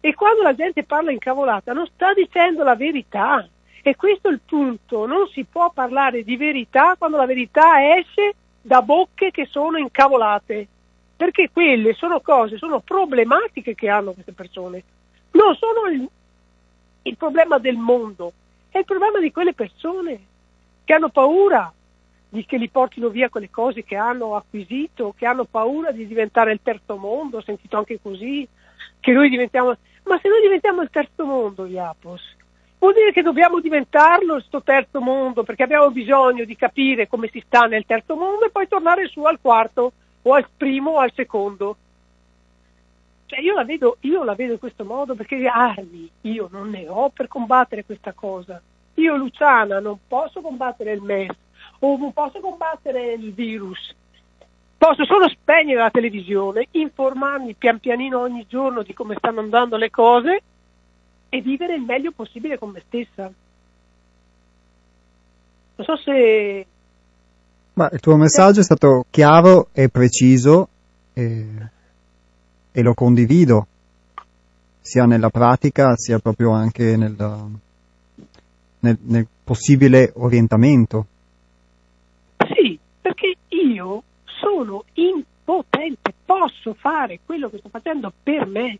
E quando la gente parla incavolata non sta dicendo la verità. E questo è il punto, non si può parlare di verità quando la verità esce da bocche che sono incavolate, perché quelle sono cose, sono problematiche che hanno queste persone, non sono il, il problema del mondo, è il problema di quelle persone che hanno paura di che li portino via quelle cose che hanno acquisito, che hanno paura di diventare il terzo mondo, ho sentito anche così, che noi diventiamo... Ma se noi diventiamo il terzo mondo, Iapos, vuol dire che dobbiamo diventarlo questo terzo mondo, perché abbiamo bisogno di capire come si sta nel terzo mondo e poi tornare su al quarto o al primo o al secondo. Cioè io la, vedo, io la vedo in questo modo perché armi io non ne ho per combattere questa cosa. Io, Luciana, non posso combattere il MES o non posso combattere il virus. Posso solo spegnere la televisione, informarmi pian pianino ogni giorno di come stanno andando le cose e vivere il meglio possibile con me stessa. Non so se... Ma il tuo messaggio è stato chiaro e preciso. E e lo condivido sia nella pratica sia proprio anche nel, nel, nel possibile orientamento. Sì, perché io sono impotente, posso fare quello che sto facendo per me,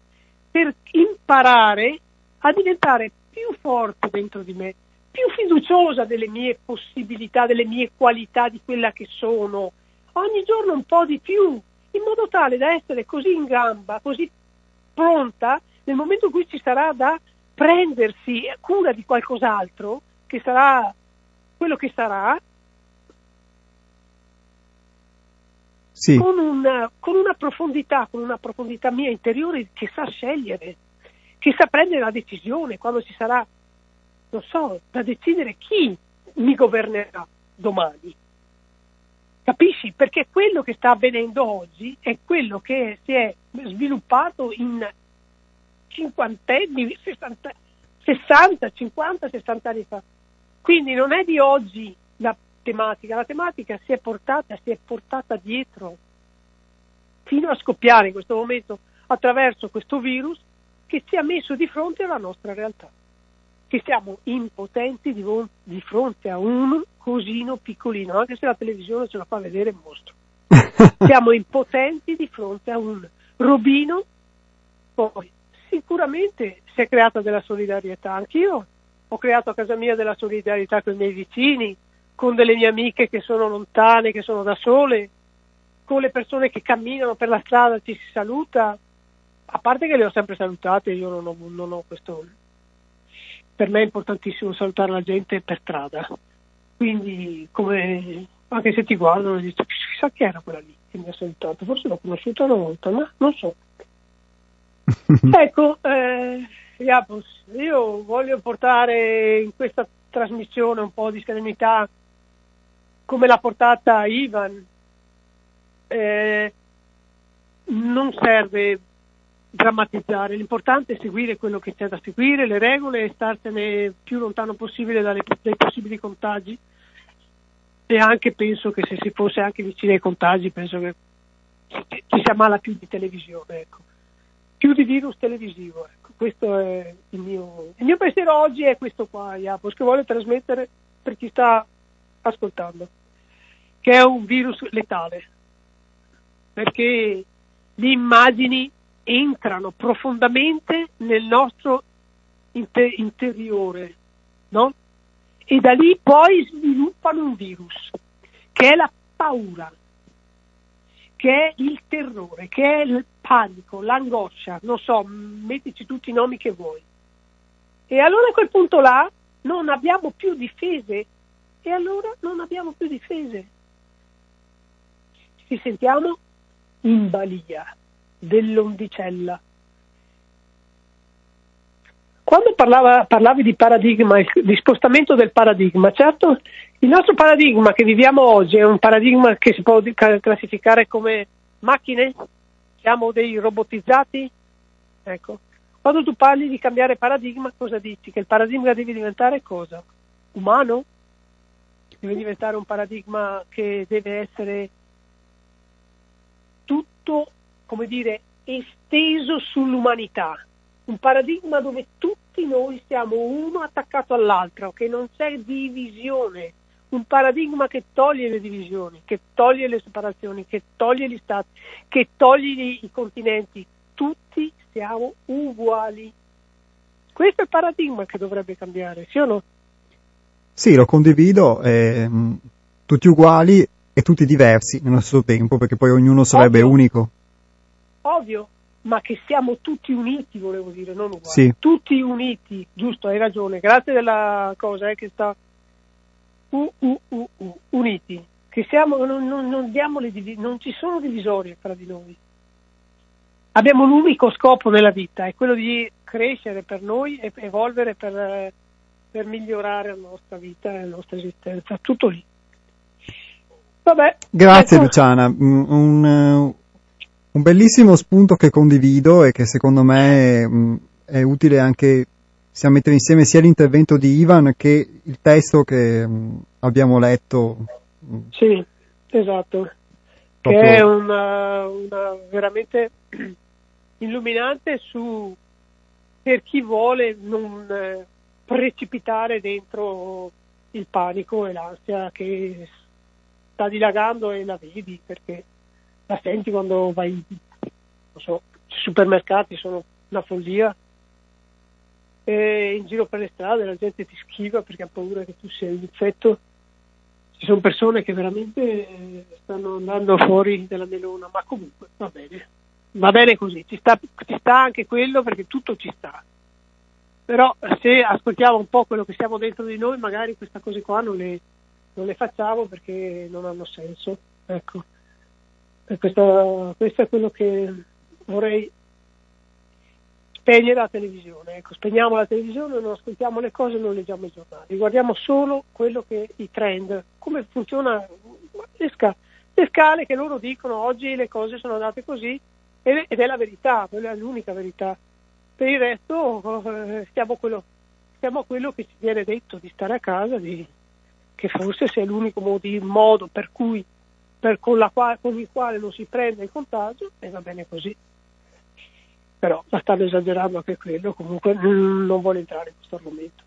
per imparare a diventare più forte dentro di me, più fiduciosa delle mie possibilità, delle mie qualità, di quella che sono, ogni giorno un po' di più, in modo tale da essere così in gamba, così pronta nel momento in cui ci sarà da prendersi cura di qualcos'altro, che sarà quello che sarà, sì. con, una, con una profondità, con una profondità mia interiore che sa scegliere, che sa prendere la decisione quando ci sarà, non so, da decidere chi mi governerà domani. Capisci? Perché quello che sta avvenendo oggi è quello che si è sviluppato in cinquantenni, 60, 60, 50, 60 anni fa. Quindi non è di oggi la tematica, la tematica si è portata, si è portata dietro fino a scoppiare in questo momento attraverso questo virus che ci ha messo di fronte alla nostra realtà, che siamo impotenti di, di fronte a un cosino piccolino, anche se la televisione ce la fa vedere il mostro. (laughs) siamo impotenti di fronte a un robino, poi sicuramente si è creata della solidarietà, anch'io ho creato a casa mia della solidarietà con i miei vicini, con delle mie amiche che sono lontane, che sono da sole, con le persone che camminano per la strada, ci si saluta, a parte che le ho sempre salutate, io non ho, non ho questo... Per me è importantissimo salutare la gente per strada, quindi come, anche se ti guardano dico chissà chi era quella lì che mi ha salutato, forse l'ho conosciuta una volta, ma non so. (laughs) ecco, eh, Iapos, io voglio portare in questa trasmissione un po' di serenità come l'ha portata Ivan. Eh, non serve drammatizzare, l'importante è seguire quello che c'è da seguire, le regole e starsene più lontano possibile dalle, dai possibili contagi e anche penso che se si fosse anche vicini ai contagi penso che ci si ammala più di televisione, ecco. più di virus televisivo. Ecco. Questo è il mio, il mio pensiero oggi è questo qua, Iapos, che voglio trasmettere per chi sta ascoltando, che è un virus letale, perché le immagini entrano profondamente nel nostro inter- interiore, no? E da lì poi sviluppano un virus, che è la paura, che è il terrore, che è il panico, l'angoscia, non so, mettici tutti i nomi che vuoi. E allora a quel punto là non abbiamo più difese e allora non abbiamo più difese. Ci sentiamo in balia dell'ondicella. Quando parlava, parlavi di paradigma, di spostamento del paradigma, certo il nostro paradigma che viviamo oggi è un paradigma che si può classificare come macchine? Siamo dei robotizzati? Ecco. Quando tu parli di cambiare paradigma, cosa dici? Che il paradigma deve diventare cosa? Umano? deve diventare un paradigma che deve essere tutto, come dire, esteso sull'umanità, un paradigma dove tutti noi siamo uno attaccato all'altro, che non c'è divisione, un paradigma che toglie le divisioni, che toglie le separazioni, che toglie gli stati, che toglie i continenti, tutti siamo uguali. Questo è il paradigma che dovrebbe cambiare, sì o no? Sì, lo condivido, eh, tutti uguali e tutti diversi nello stesso tempo, perché poi ognuno sarebbe Ovvio. unico. Ovvio, ma che siamo tutti uniti, volevo dire, non uguali. Sì. Tutti uniti, giusto, hai ragione. Grazie della cosa eh, che sta u, u, u, u, uniti. Che siamo, non, non, non, div- non ci sono divisori fra di noi. Abbiamo un unico scopo nella vita, è quello di crescere per noi e evolvere per per migliorare la nostra vita e la nostra esistenza, tutto lì. Vabbè, Grazie ecco. Luciana, un, un, un, bellissimo spunto che condivido e che secondo me mh, è utile anche sia mettere insieme sia l'intervento di Ivan che il testo che abbiamo letto. Sì, esatto, Proprio... che è una, una veramente (clears throat) illuminante su per chi vuole non precipitare dentro il panico e l'ansia che sta dilagando e la vedi perché la senti quando vai, non so, supermercati sono una follia. E in giro per le strade la gente ti schiva perché ha paura che tu sia infetto. Ci sono persone che veramente stanno andando fuori della melona, ma comunque va bene, va bene così, ci sta, ci sta anche quello perché tutto ci sta. Però se ascoltiamo un po' quello che siamo dentro di noi magari queste cose qua non le, non le facciamo perché non hanno senso ecco questo, questo è quello che vorrei spegnere la televisione. Ecco, spegniamo la televisione, non ascoltiamo le cose, non leggiamo i giornali, guardiamo solo quello che i trend, come funziona le, sca- le scale che loro dicono oggi le cose sono andate così ed è la verità, quella è l'unica verità. Per il resto eh, stiamo, quello, stiamo a quello che ci viene detto di stare a casa, di, che forse sia l'unico modo, modo per cui per, con, qua, con il quale non si prende il contagio e va bene così però la stanno esagerando anche quello, comunque non vuole entrare in questo argomento.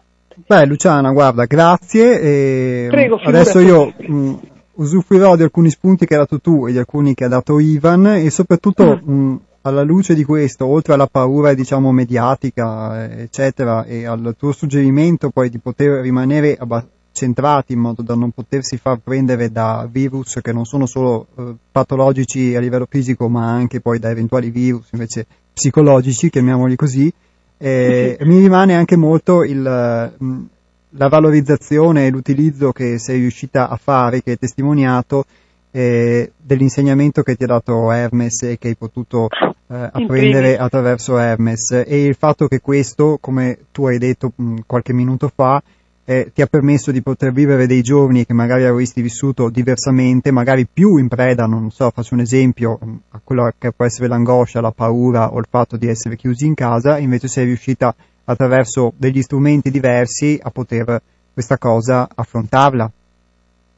Beh, Luciana, guarda, grazie. E Prego, adesso io mh, usufruirò di alcuni spunti che hai dato tu e di alcuni che ha dato Ivan e soprattutto mm. mh, alla luce di questo, oltre alla paura diciamo mediatica, eccetera, e al tuo suggerimento poi di poter rimanere abbastanza centrati in modo da non potersi far prendere da virus che non sono solo eh, patologici a livello fisico ma anche poi da eventuali virus invece psicologici, chiamiamoli così, eh, mi rimane anche molto il, mh, la valorizzazione e l'utilizzo che sei riuscita a fare, che hai testimoniato, eh, dell'insegnamento che ti ha dato Hermes e che hai potuto eh, apprendere attraverso Hermes. E il fatto che questo, come tu hai detto mh, qualche minuto fa, eh, ti ha permesso di poter vivere dei giorni che magari avresti vissuto diversamente, magari più in preda, non so, faccio un esempio, mm, a quello che può essere l'angoscia, la paura o il fatto di essere chiusi in casa, invece sei riuscita attraverso degli strumenti diversi a poter questa cosa affrontarla.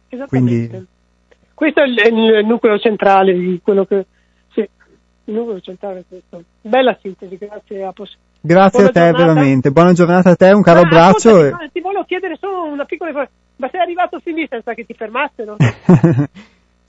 Esattamente. Quindi... Questo è il, il nucleo centrale di quello che... Sì, il nucleo centrale è questo. Bella sintesi, grazie a possibilità. Grazie Buona a te giornata. veramente, buona giornata a te, un caro ah, abbraccio. Ascolta, e... Ti volevo chiedere solo una piccola informazione, ma sei arrivato fin lì senza che ti fermassero? (laughs)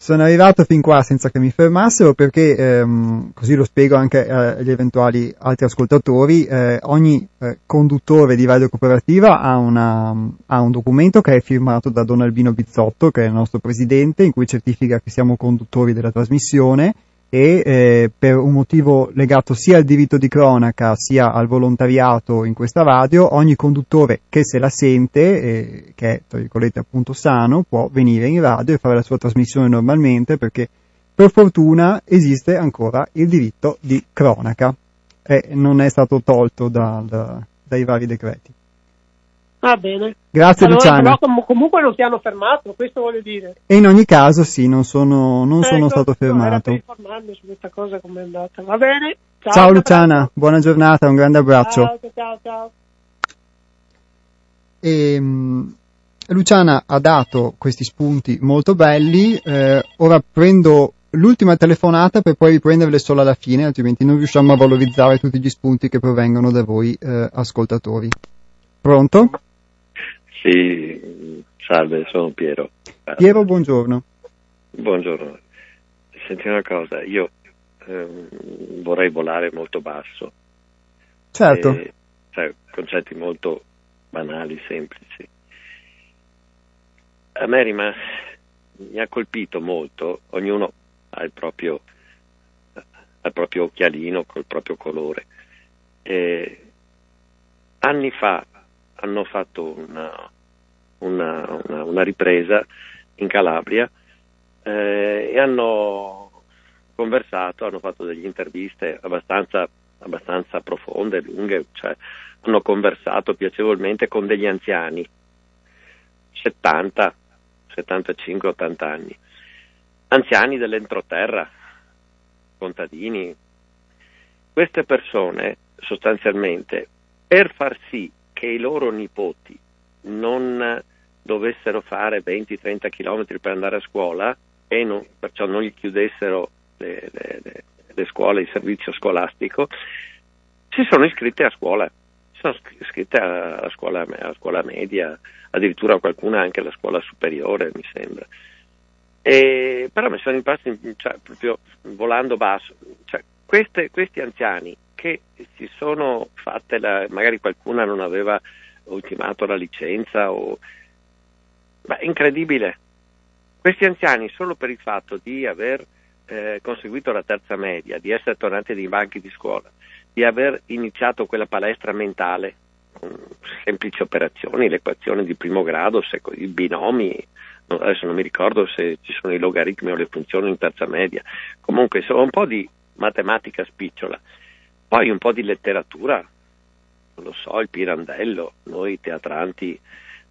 Sono arrivato fin qua senza che mi fermassero perché, ehm, così lo spiego anche eh, agli eventuali altri ascoltatori, eh, ogni eh, conduttore di radio cooperativa ha, una, ha, un documento che è firmato da Don Albino Bizzotto, che è il nostro presidente, in cui certifica che siamo conduttori della trasmissione e eh, per un motivo legato sia al diritto di cronaca sia al volontariato in questa radio, ogni conduttore che se la sente, eh, che è tra virgolette appunto sano, può venire in radio e fare la sua trasmissione normalmente perché per fortuna esiste ancora il diritto di cronaca e non è stato tolto dal, dai vari decreti. Va bene. Grazie allora, Luciana. Però comunque non ti hanno fermato, questo voglio dire. E in ogni caso sì, non sono, non ecco, sono stato fermato. Per su questa cosa come è andata. Va bene. Ciao, ciao Luciana, buona giornata, un grande abbraccio. Ciao, ciao, ciao. E, um, Luciana ha dato questi spunti molto belli, eh, ora prendo l'ultima telefonata per poi riprenderle solo alla fine, altrimenti non riusciamo a valorizzare tutti gli spunti che provengono da voi eh, ascoltatori. Pronto? Sì, salve, sono Piero. Piero, buongiorno. Buongiorno. Senti una cosa, io eh, vorrei volare molto basso. Certo. E, cioè, concetti molto banali, semplici. A me rimane, mi ha colpito molto, ognuno ha il proprio, ha il proprio occhialino col proprio colore. E anni fa hanno fatto una, una, una, una ripresa in Calabria eh, e hanno conversato, hanno fatto delle interviste abbastanza, abbastanza profonde, lunghe, cioè hanno conversato piacevolmente con degli anziani, 70, 75, 80 anni, anziani dell'entroterra, contadini. Queste persone sostanzialmente per far sì che i loro nipoti non dovessero fare 20-30 km per andare a scuola e non, perciò non gli chiudessero le, le, le, scuole, il servizio scolastico, si sono iscritte a scuola, si sono iscritte alla scuola, alla scuola media, addirittura qualcuna anche alla scuola superiore, mi sembra. E, però mi sono impasti cioè, proprio volando basso. Cioè, queste, questi anziani che si sono fatte, la, magari qualcuna non aveva ultimato la licenza o... Ma è incredibile. Questi anziani solo per il fatto di aver eh, conseguito la terza media, di essere tornati nei banchi di scuola, di aver iniziato quella palestra mentale con semplici operazioni, l'equazione di primo grado, i binomi, adesso non mi ricordo se ci sono i logaritmi o le funzioni in terza media, comunque insomma un po' di matematica spicciola, poi un po' di letteratura, non lo so, il Pirandello, noi teatranti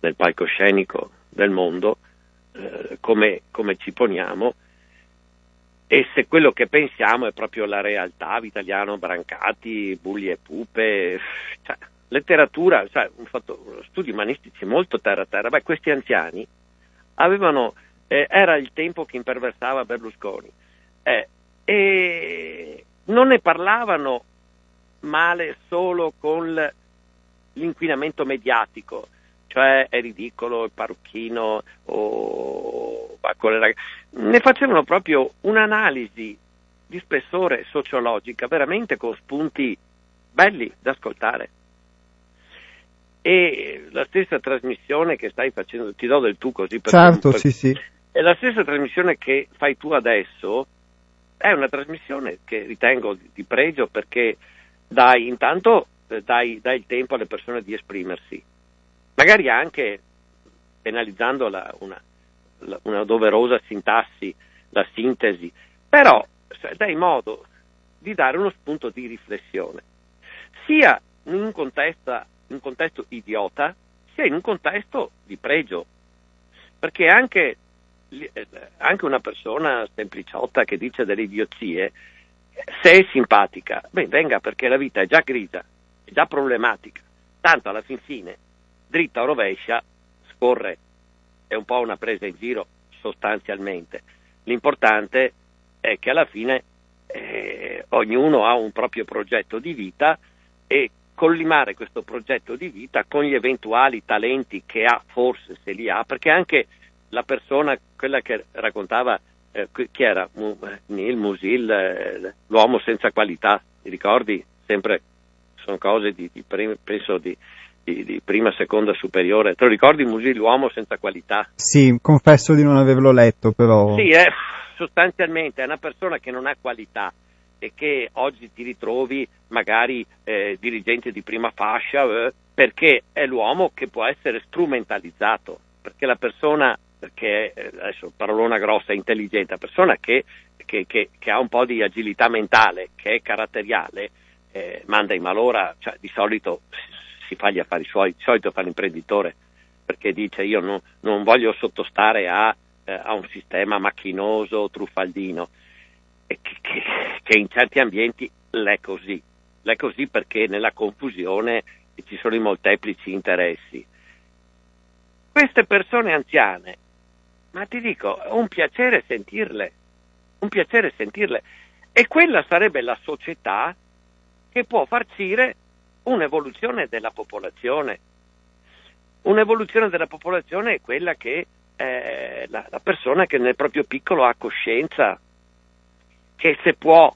nel palcoscenico del mondo, eh, come, come ci poniamo. E se quello che pensiamo è proprio la realtà, Vitaliano Brancati, Bulli e Pupe, cioè, letteratura, cioè, fatto, studi umanistici molto terra a terra, beh questi anziani avevano, eh, era il tempo che imperversava Berlusconi. Eh, e non ne parlavano male solo con l'inquinamento mediatico, cioè è ridicolo il parrucchino o va con le ragazze. Ne facevano proprio un'analisi di spessore sociologica, veramente con spunti belli da ascoltare. E la stessa trasmissione che stai facendo, ti do del tu così per Certo, per, sì, sì. E la stessa trasmissione che fai tu adesso è una trasmissione che ritengo di pregio perché dai intanto eh, dai, dai il tempo alle persone di esprimersi. Magari anche penalizzando la, una, la, una, doverosa sintassi, la sintesi, però dai modo di dare uno spunto di riflessione, sia in un contesto, un contesto idiota, sia in un contesto di pregio, perché anche, eh, anche una persona sempliciotta che dice delle idiozie, se è simpatica, beh, venga perché la vita è già grigia, è già problematica, tanto alla fin fine dritta o rovescia, scorre, è un po' una presa in giro sostanzialmente. L'importante è che alla fine eh, ognuno ha un proprio progetto di vita e collimare questo progetto di vita con gli eventuali talenti che ha, forse se li ha, perché anche la persona, quella che raccontava, eh, chi era? Neil Musil, eh, l'uomo senza qualità, ti ricordi? Sempre sono cose di, di penso di, di, di, prima, seconda, superiore. Te lo ricordi Musi, l'uomo senza qualità? Sì, confesso di non averlo letto, però. Sì, è, sostanzialmente è una persona che non ha qualità e che oggi ti ritrovi magari eh, dirigente di prima fascia eh, perché è l'uomo che può essere strumentalizzato, perché la persona, che eh, adesso parolona grossa, intelligente, la persona che, che, che, che, ha un po' di agilità mentale, che è caratteriale, eh, manda in malora, cioè di solito si fa gli affari suoi, di solito fa l'imprenditore, perché dice io no, non voglio sottostare a, eh, a, un sistema macchinoso, truffaldino, che, che, che in certi ambienti l'è così, l'è così perché nella confusione ci sono i molteplici interessi. Queste persone anziane, ma ti dico, è un piacere sentirle, un piacere sentirle, e quella sarebbe la società che può farcire un'evoluzione della popolazione. Un'evoluzione della popolazione è quella che eh, la, la persona che nel proprio piccolo ha coscienza, che se può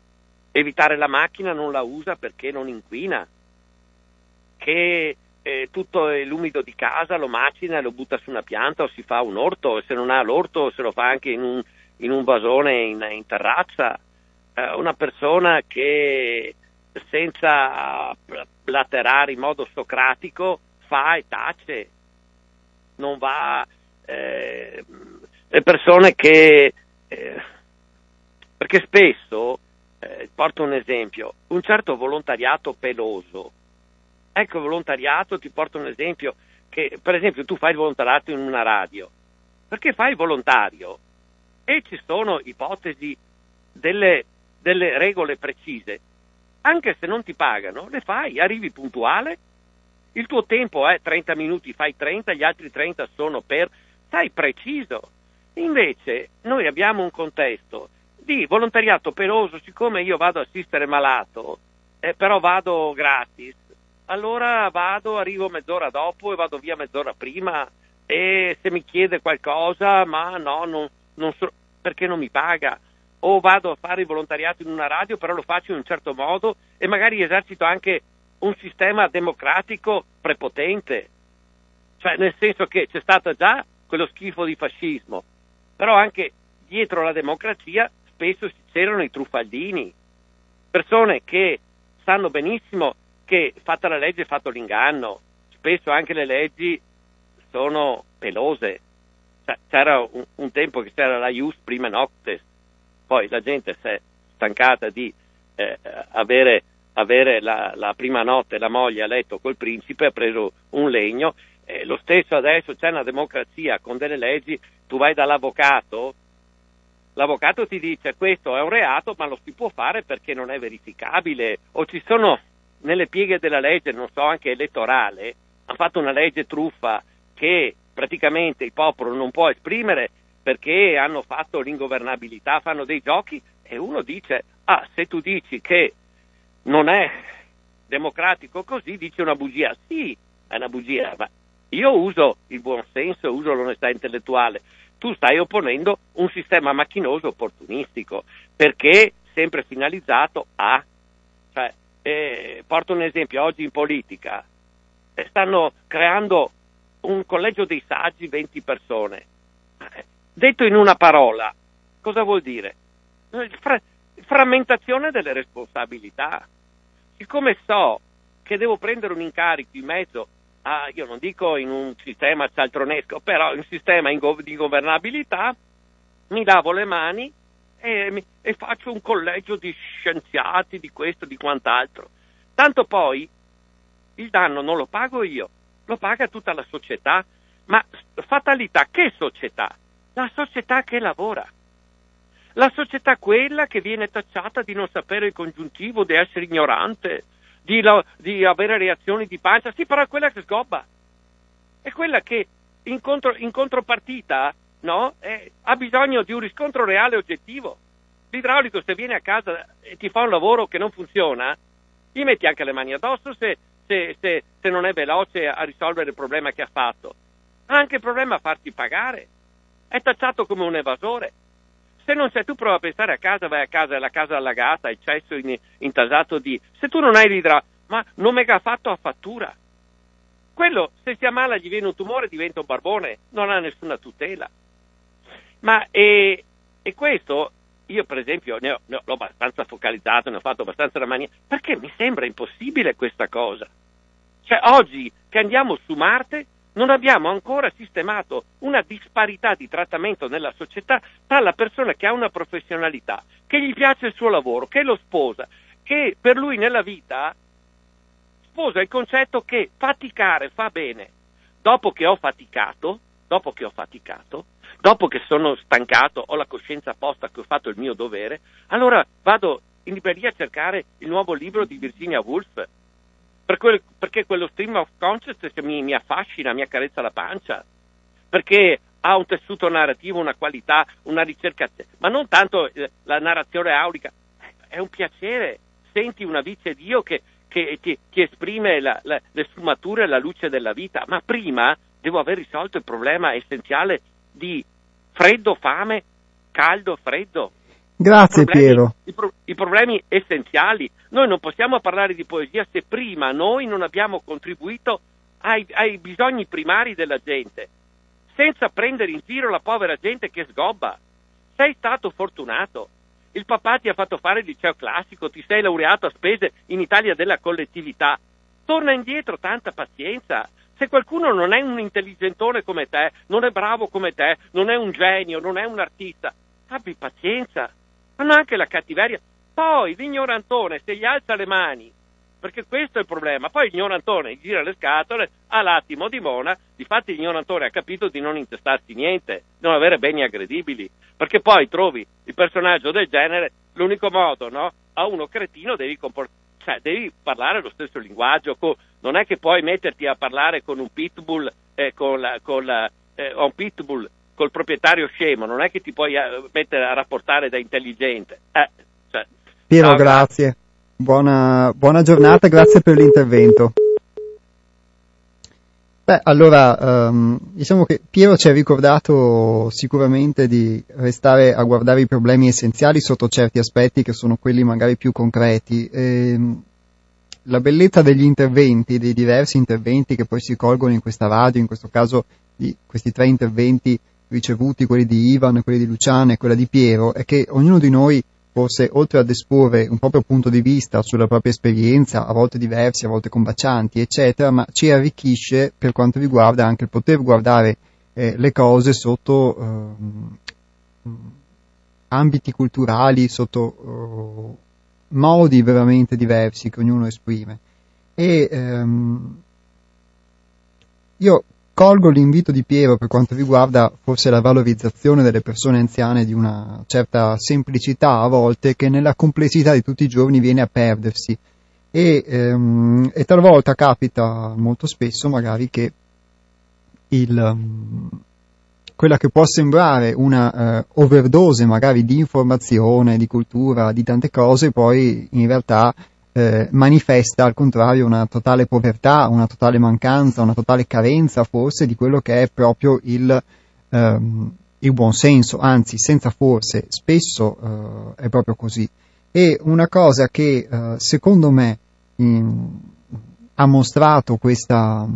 evitare la macchina non la usa perché non inquina, che eh, tutto l'umido di casa lo macina lo butta su una pianta o si fa un orto, e se non ha l'orto se lo fa anche in un, in un vasone in, in terrazza. Eh, una persona che senza platerare in modo socratico, fa e tace, non va... Eh, le persone che... Eh, perché spesso, eh, porto un esempio, un certo volontariato peloso, ecco il volontariato, ti porto un esempio, che per esempio tu fai il volontariato in una radio, perché fai il volontario? E ci sono ipotesi delle, delle regole precise, anche se non ti pagano, le fai, arrivi puntuale, il tuo tempo è 30 minuti, fai 30, gli altri 30 sono per, sai preciso. Invece noi abbiamo un contesto di volontariato peloso, siccome io vado a assistere malato, eh, però vado gratis, allora vado, arrivo mezz'ora dopo e vado via mezz'ora prima e se mi chiede qualcosa, ma no, non, non so, perché non mi paga o vado a fare il volontariato in una radio, però lo faccio in un certo modo e magari esercito anche un sistema democratico prepotente. Cioè, nel senso che c'è stato già quello schifo di fascismo, però anche dietro la democrazia spesso c'erano i truffaldini, persone che sanno benissimo che fatta la legge è fatto l'inganno, spesso anche le leggi sono pelose. Cioè, c'era un, un, tempo che c'era la Ius prima noctes, poi la gente si è stancata di eh, avere, avere la, la, prima notte la moglie a letto col principe, ha preso un legno, eh, lo stesso adesso c'è una democrazia con delle leggi, tu vai dall'avvocato, l'avvocato ti dice questo è un reato ma lo si può fare perché non è verificabile. O ci sono nelle pieghe della legge, non so, anche elettorale, hanno fatto una legge truffa che praticamente il popolo non può esprimere perché hanno fatto l'ingovernabilità, fanno dei giochi e uno dice, ah, se tu dici che non è democratico così, dici una bugia. Sì, è una bugia, ma io uso il buon senso, uso l'onestà intellettuale. Tu stai opponendo un sistema macchinoso opportunistico perché sempre finalizzato a... Eh, porto un esempio, oggi in politica eh, stanno creando un collegio dei saggi, 20 persone. Detto in una parola, cosa vuol dire? Fra- frammentazione delle responsabilità. Siccome so che devo prendere un incarico in mezzo a, io non dico in un sistema cialtronesco, però in un sistema di governabilità, mi lavo le mani e, e faccio un collegio di scienziati, di questo, di quant'altro. Tanto poi il danno non lo pago io, lo paga tutta la società. Ma fatalità, che società? La società che lavora. La società quella che viene tacciata di non sapere il congiuntivo, di essere ignorante, di, lo, di avere reazioni di pancia. Sì, però è quella che sgobba. È quella che in, contro, in contropartita no, è, ha bisogno di un riscontro reale e oggettivo. L'idraulico se viene a casa e ti fa un lavoro che non funziona, gli metti anche le mani addosso se se, se, se non è veloce a risolvere il problema che ha fatto. Ha anche il problema a farti pagare. È tacciato come un evasore. Se non sei tu prova a pensare a casa, vai a casa, è la casa allagata, il cesso in, intasato di... Se tu non hai l'idra, ma non mi ha fatto a fattura. Quello, se si ammala, gli viene un tumore, diventa un barbone, non ha nessuna tutela. Ma e, e questo io per esempio ne ho, ne ho, l'ho abbastanza focalizzato, ne ho fatto abbastanza la mania, perché mi sembra impossibile questa cosa. Cioè oggi che andiamo su Marte non abbiamo ancora sistemato una disparità di trattamento nella società tra la persona che ha una professionalità, che gli piace il suo lavoro, che lo sposa, che per lui nella vita sposa il concetto che faticare fa bene. Dopo che ho faticato, dopo che ho faticato, dopo che sono stancato, ho la coscienza a posta che ho fatto il mio dovere, allora vado in libreria a cercare il nuovo libro di Virginia Woolf, per quel, perché quello stream of consciousness mi, mi affascina, mi accarezza la pancia, perché ha un tessuto narrativo, una qualità, una ricerca, ma non tanto eh, la narrazione aulica, è un piacere, senti una vice Dio che, che ti, ti, esprime la, la, le sfumature e la luce della vita, ma prima devo aver risolto il problema essenziale di freddo, fame, caldo, freddo. Grazie I problemi, Piero. I, pro, I, problemi essenziali. Noi non possiamo parlare di poesia se prima noi non abbiamo contribuito ai, ai bisogni primari della gente, senza prendere in giro la povera gente che sgobba. Sei stato fortunato. Il papà ti ha fatto fare il liceo classico, ti sei laureato a spese in Italia della collettività. Torna indietro, tanta pazienza. Se qualcuno non è un intelligentone come te, non è bravo come te, non è un genio, non è un artista, abbi pazienza. Hanno anche la cattiveria. Poi l'ignorantone, se gli alza le mani, perché questo è il problema, poi l'ignorantone gira le scatole, ha l'attimo di mona, difatti l'ignorantone ha capito di non intestarsi niente, di non avere beni aggredibili, perché poi trovi il personaggio del genere, l'unico modo, no? A uno cretino devi comportarsi cioè, devi parlare lo stesso linguaggio, con, non è che puoi metterti a parlare con un pitbull, eh, con la, con la, eh, un pitbull col proprietario scemo, non è che ti puoi eh, mettere a rapportare da intelligente. Eh, cioè, Piero, ciao, grazie. Buona, buona giornata, grazie per l'intervento. Beh, allora, um, diciamo che Piero ci ha ricordato sicuramente di restare a guardare i problemi essenziali sotto certi aspetti che sono quelli magari più concreti. E, ehm, la bellezza degli interventi, dei diversi interventi che poi si colgono in questa radio, in questo caso di questi tre interventi ricevuti, quelli di Ivan, quelli di Luciana e quella di Piero, è che ognuno di noi forse oltre ad esporre un proprio punto di vista sulla propria esperienza, a volte diversi, a volte combacianti, eccetera, ma ci arricchisce per quanto riguarda anche il poter guardare eh, le cose sotto eh, ambiti culturali, sotto uh, modi veramente diversi che ognuno esprime. E ehm, io colgo l'invito di Piero per quanto riguarda forse la valorizzazione delle persone anziane di una certa semplicità a volte che nella complessità di tutti i giorni viene a perdersi. E, ehm, e talvolta capita molto spesso magari che il, um, quella che può sembrare una uh, overdose magari di informazione, di cultura, di tante cose, poi in realtà eh, manifesta al contrario una totale povertà, una totale mancanza, una totale carenza forse di quello che è proprio il, ehm, il buon senso, anzi senza forse, spesso eh, è proprio così. E una cosa che eh, secondo me in, ha mostrato questa,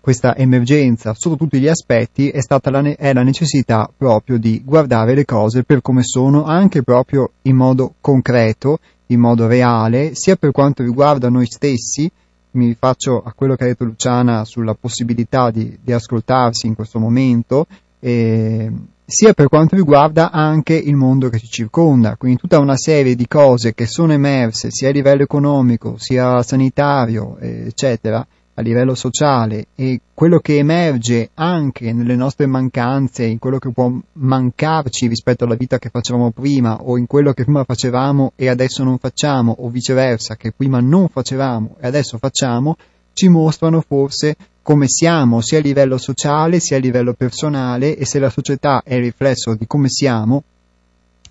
questa emergenza sotto tutti gli aspetti è stata la, è la necessità proprio di guardare le cose per come sono, anche proprio in modo concreto, in modo reale, sia per quanto riguarda noi stessi, mi rifaccio a quello che ha detto Luciana sulla possibilità di, di ascoltarsi in questo momento, eh, sia per quanto riguarda anche il mondo che ci circonda, quindi tutta una serie di cose che sono emerse sia a livello economico, sia sanitario, eccetera, a livello sociale e quello che emerge anche nelle nostre mancanze, in quello che può mancarci rispetto alla vita che facevamo prima o in quello che prima facevamo e adesso non facciamo o viceversa che prima non facevamo e adesso facciamo, ci mostrano forse come siamo sia a livello sociale sia a livello personale e se la società è il riflesso di come siamo,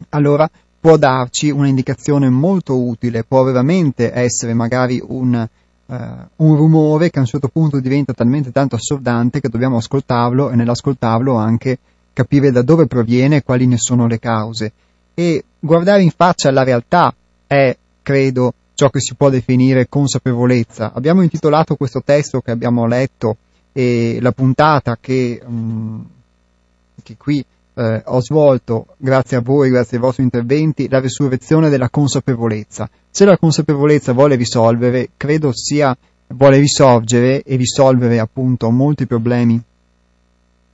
allora può darci un'indicazione molto utile, può veramente essere magari un un rumore che a un certo punto diventa talmente tanto assordante che dobbiamo ascoltarlo e nell'ascoltarlo anche capire da dove proviene e quali ne sono le cause. E guardare in faccia la realtà è, credo, ciò che si può definire consapevolezza. Abbiamo intitolato questo testo che abbiamo letto e la puntata che, um, che qui eh, ho svolto, grazie a voi, grazie ai vostri interventi, la risurrezione della consapevolezza. Se la consapevolezza vuole risolvere, credo sia, vuole risorgere e risolvere appunto molti problemi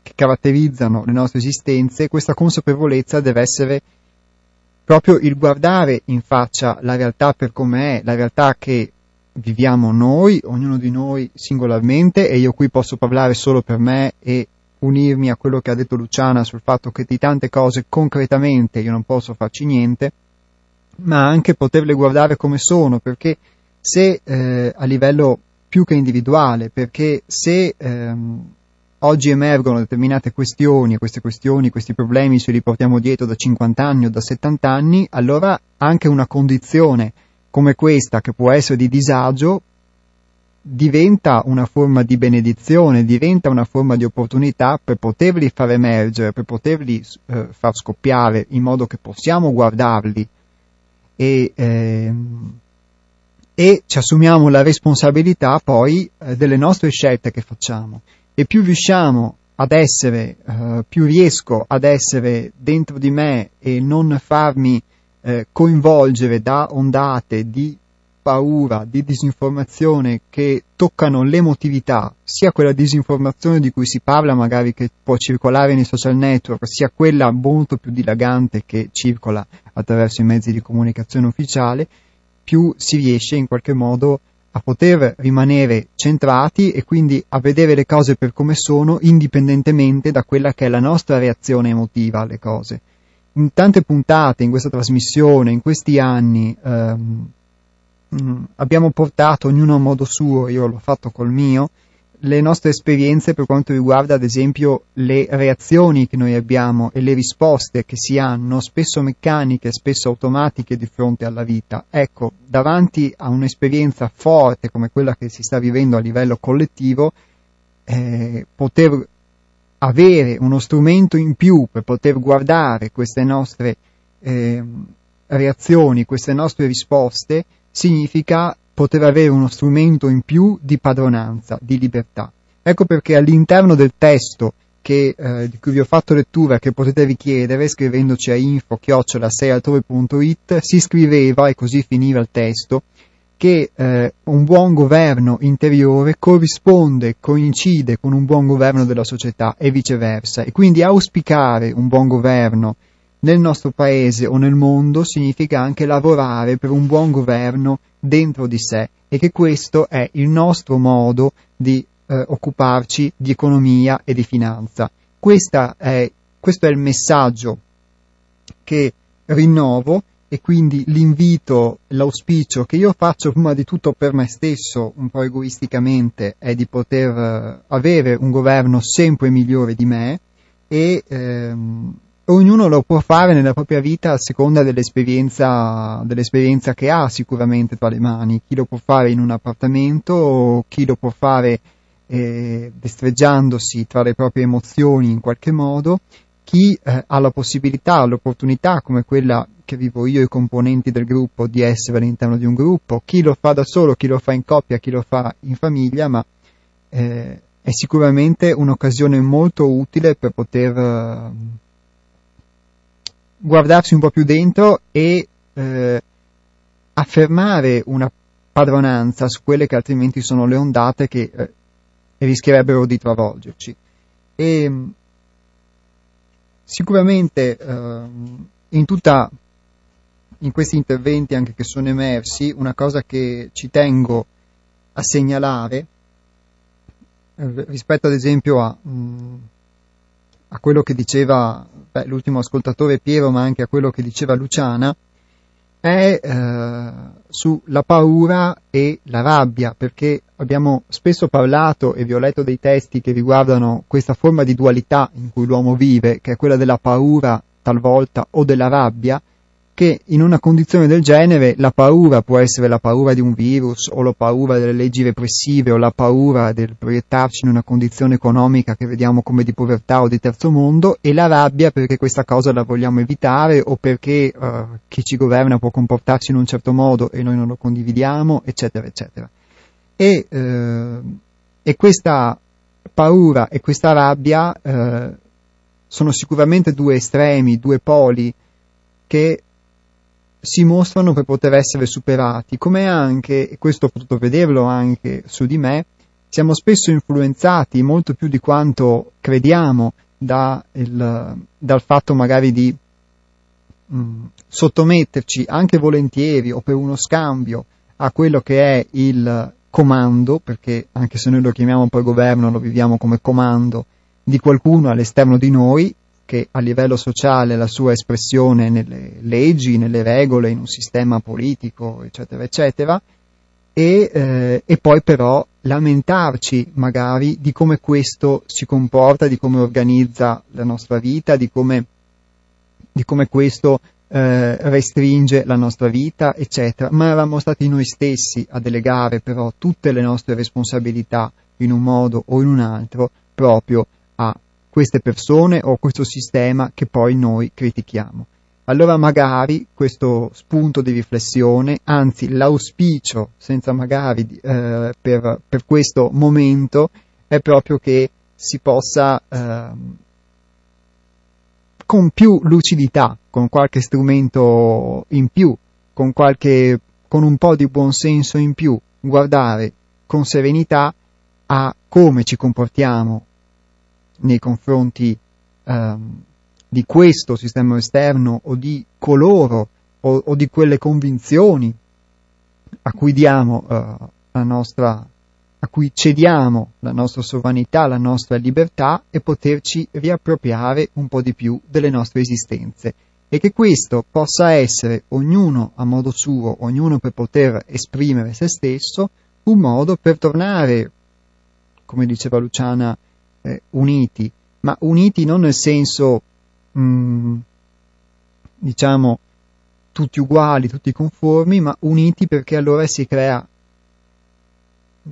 che caratterizzano le nostre esistenze, questa consapevolezza deve essere proprio il guardare in faccia la realtà per com'è, la realtà che viviamo noi, ognuno di noi singolarmente, e io qui posso parlare solo per me e unirmi a quello che ha detto Luciana sul fatto che di tante cose concretamente io non posso farci niente, ma anche poterle guardare come sono, perché se eh, a livello più che individuale, perché se ehm, oggi emergono determinate questioni, queste questioni, questi problemi se li portiamo dietro da 50 anni o da 70 anni, allora anche una condizione come questa, che può essere di disagio, diventa una forma di benedizione, diventa una forma di opportunità per poterli far emergere, per poterli eh, far scoppiare in modo che possiamo guardarli e, eh, e ci assumiamo la responsabilità poi eh, delle nostre scelte che facciamo. E più riusciamo ad essere, eh, più riesco ad essere dentro di me e non farmi eh, coinvolgere da ondate di paura, di disinformazione che toccano l'emotività, sia quella disinformazione di cui si parla magari che può circolare nei social network, sia quella molto più dilagante che circola attraverso i mezzi di comunicazione ufficiale, più si riesce in qualche modo a poter rimanere centrati e quindi a vedere le cose per come sono indipendentemente da quella che è la nostra reazione emotiva alle cose. In tante puntate, in questa trasmissione, in questi anni, ehm, Mm, abbiamo portato ognuno a modo suo, io l'ho fatto col mio, le nostre esperienze per quanto riguarda ad esempio le reazioni che noi abbiamo e le risposte che si hanno, spesso meccaniche, spesso automatiche di fronte alla vita. Ecco, davanti a un'esperienza forte come quella che si sta vivendo a livello collettivo, eh, poter avere uno strumento in più per poter guardare queste nostre eh, reazioni, queste nostre risposte, significa poter avere uno strumento in più di padronanza, di libertà. Ecco perché all'interno del testo che, eh, di cui vi ho fatto lettura, che potete richiedere scrivendoci a info-6altrove.it, si scriveva, e così finiva il testo, che eh, un buon governo interiore corrisponde, coincide con un buon governo della società e viceversa. E quindi auspicare un buon governo nel nostro paese o nel mondo significa anche lavorare per un buon governo dentro di sé e che questo è il nostro modo di eh, occuparci di economia e di finanza. È, questo è il messaggio che rinnovo e quindi l'invito, l'auspicio che io faccio prima di tutto per me stesso, un po' egoisticamente, è di poter eh, avere un governo sempre migliore di me e ehm, ognuno lo può fare nella propria vita a seconda dell'esperienza, dell'esperienza che ha sicuramente tra le mani. Chi lo può fare in un appartamento, chi lo può fare eh, destreggiandosi tra le proprie emozioni in qualche modo, chi eh, ha la possibilità, l'opportunità come quella che vivo io e i componenti del gruppo di essere all'interno di un gruppo, chi lo fa da solo, chi lo fa in coppia, chi lo fa in famiglia, ma eh, è sicuramente un'occasione molto utile per poter guardarsi un po' più dentro e eh, affermare una padronanza su quelle che altrimenti sono le ondate che eh, rischierebbero di travolgerci. E sicuramente eh, in tutta in questi interventi anche che sono emersi, una cosa che ci tengo a segnalare eh, rispetto ad esempio a, mm, a quello che diceva beh, l'ultimo ascoltatore Piero, ma anche a quello che diceva Luciana, è eh, sulla paura e la rabbia, perché abbiamo spesso parlato e vi ho letto dei testi che riguardano questa forma di dualità in cui l'uomo vive, che è quella della paura talvolta o della rabbia, che in una condizione del genere la paura può essere la paura di un virus o la paura delle leggi repressive o la paura del proiettarci in una condizione economica che vediamo come di povertà o di terzo mondo e la rabbia perché questa cosa la vogliamo evitare o perché uh, chi ci governa può comportarsi in un certo modo e noi non lo condividiamo, eccetera, eccetera. E, uh, e questa paura e questa rabbia uh, sono sicuramente due estremi, due poli che si mostrano per poter essere superati, come anche, e questo ho potuto vederlo anche su di me, siamo spesso influenzati molto più di quanto crediamo da il, dal fatto magari di mh, mm, sottometterci anche volentieri o per uno scambio a quello che è il comando, perché anche se noi lo chiamiamo poi governo, lo viviamo come comando di qualcuno all'esterno di noi, che a livello sociale la sua espressione nelle leggi, nelle regole, in un sistema politico, eccetera, eccetera, e, eh, e poi però lamentarci magari di come questo si comporta, di come organizza la nostra vita, di come, di come questo eh, restringe la nostra vita, eccetera, ma eravamo stati noi stessi a delegare però tutte le nostre responsabilità in un modo o in un altro proprio a queste persone o questo sistema che poi noi critichiamo. Allora magari questo spunto di riflessione, anzi l'auspicio, senza magari eh, per, per, questo momento, è proprio che si possa eh, con più lucidità, con qualche strumento in più, con, qualche, con un po' di buonsenso in più, guardare con serenità a come ci comportiamo nei confronti ehm, di questo sistema esterno o di coloro o, o di quelle convinzioni a cui diamo eh, la nostra a cui cediamo la nostra sovranità, la nostra libertà e poterci riappropriare un po' di più delle nostre esistenze. E che questo possa essere ognuno a modo suo, ognuno per poter esprimere se stesso, un modo per tornare, come diceva Luciana eh, uniti, ma uniti non nel senso, mh, mm, diciamo, tutti uguali, tutti conformi, ma uniti perché allora si crea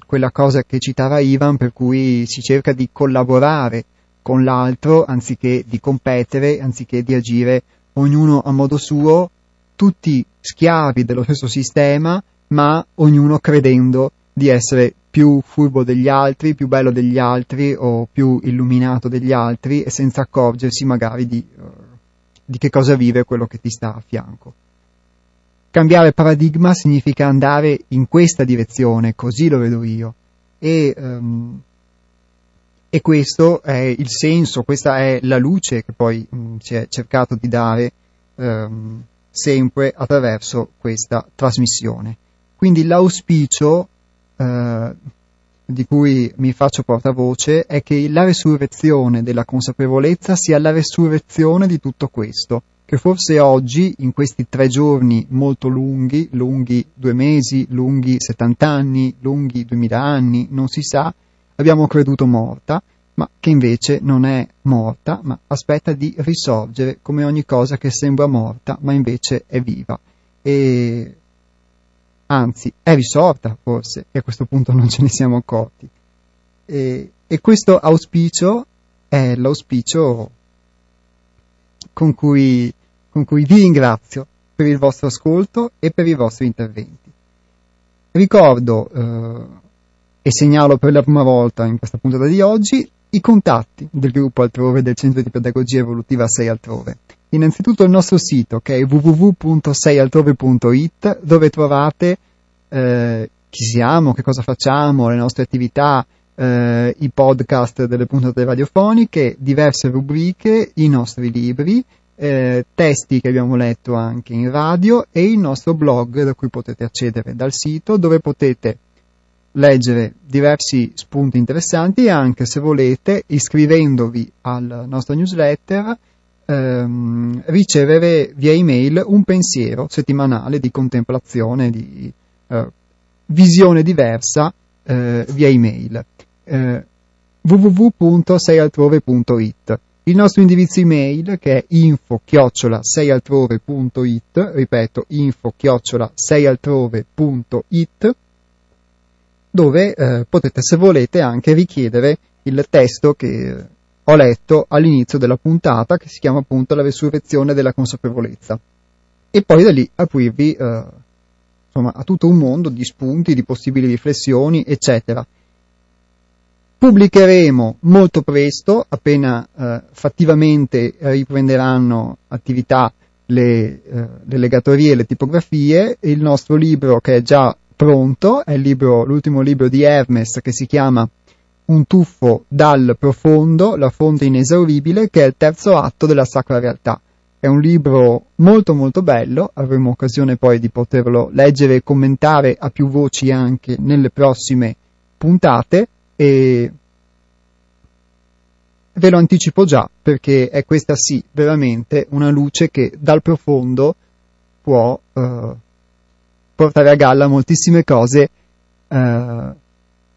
quella cosa che citava Ivan, per cui si cerca di collaborare con l'altro anziché di competere, anziché di agire ognuno a modo suo, tutti schiavi dello stesso sistema, ma ognuno credendo di essere più furbo degli altri, più bello degli altri o più illuminato degli altri e senza accorgersi magari di, uh, di che cosa vive quello che ti sta a fianco. cambiare paradigma significa andare in questa direzione, così lo vedo io. E, um, e questo è il senso, questa è la luce che poi um, si è cercato di dare um, sempre attraverso questa trasmissione. Quindi l'auspicio uh, di cui mi faccio portavoce è che la resurrezione della consapevolezza sia la resurrezione di tutto questo che forse oggi, in questi tre giorni molto lunghi, lunghi due mesi, lunghi 70 anni, lunghi 2000 anni, non si sa, abbiamo creduto morta, ma che invece non è morta, ma aspetta di risorgere come ogni cosa che sembra morta, ma invece è viva. E anzi, è risorta forse, e a questo punto non ce ne siamo accorti. E, e questo auspicio è l'auspicio con cui con cui vi ringrazio per il vostro ascolto e per i vostri interventi. Ricordo eh, e segnalo per la prima volta in questa puntata di oggi i contatti del gruppo altrove del Centro di Pedagogia Evolutiva 6 Altrove. Innanzitutto il nostro sito che è www.seialtrove.it dove trovate eh, chi siamo, che cosa facciamo, le nostre attività, eh, i podcast delle puntate radiofoniche, diverse rubriche, i nostri libri eh, testi che abbiamo letto anche in radio e il nostro blog da cui potete accedere dal sito dove potete leggere diversi spunti interessanti e anche se volete iscrivendovi al nostro newsletter ehm, ricevere via email un pensiero settimanale di contemplazione, di eh, visione diversa eh, via email. Eh, www.seialtrove.it il nostro indirizzo email che è info chiocciola seialtrove.it, ripeto info chiocciola seialtrove.it, dove eh, potete se volete anche richiedere il testo che ho letto all'inizio della puntata che si chiama appunto la resurrezione della consapevolezza. E poi da lì aprirvi eh, insomma, a tutto un mondo di spunti, di possibili riflessioni eccetera. Pubblicheremo molto presto, appena eh, fattivamente riprenderanno attività le, eh, le legatorie e le tipografie, il nostro libro che è già pronto, è libro, l'ultimo libro di Hermes che si chiama Un tuffo dal profondo, la fonte inesauribile, che è il terzo atto della Sacra Realtà. È un libro molto molto bello, avremo occasione poi di poterlo leggere e commentare a più voci anche nelle prossime puntate e ve lo anticipo già perché è questa sì veramente una luce che dal profondo può eh, portare a galla moltissime cose eh,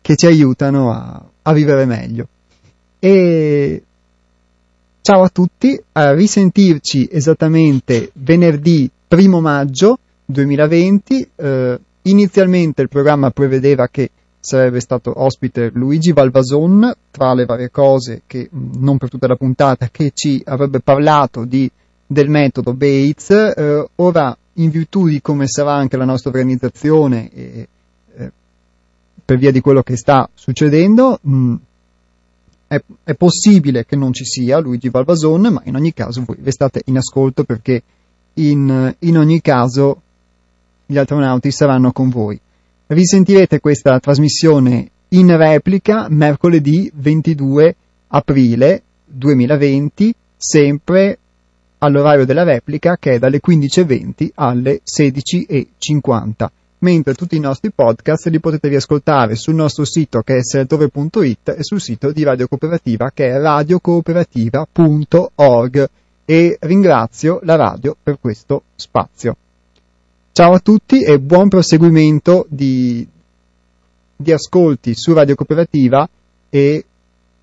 che ci aiutano a, a, vivere meglio. E ciao a tutti, a risentirci esattamente venerdì primo maggio 2020. Eh, inizialmente il programma prevedeva che sarebbe stato ospite Luigi Valvason, tra le varie cose che non per tutta la puntata, che ci avrebbe parlato di, del metodo Bates. Eh, ora, in virtù di come sarà anche la nostra organizzazione e per via di quello che sta succedendo, mh, è, è, possibile che non ci sia Luigi Valvason, ma in ogni caso voi restate in ascolto perché in, in ogni caso gli astronauti saranno con voi. Risentirete questa trasmissione in replica mercoledì 22 aprile 2020, sempre all'orario della replica che è dalle 15.20 alle 16.50 mentre tutti i nostri podcast li potete riascoltare sul nostro sito che è seratore.it e sul sito di Radio Cooperativa che è radiocooperativa.org e ringrazio la radio per questo spazio. Ciao a tutti e buon proseguimento di, di ascolti su Radio Cooperativa e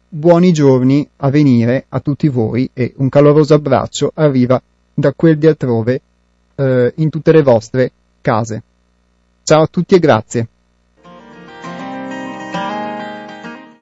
buoni giorni a venire a tutti voi e un caloroso abbraccio arriva da quel di altrove eh, in tutte le vostre case. Ciao a tutti e grazie.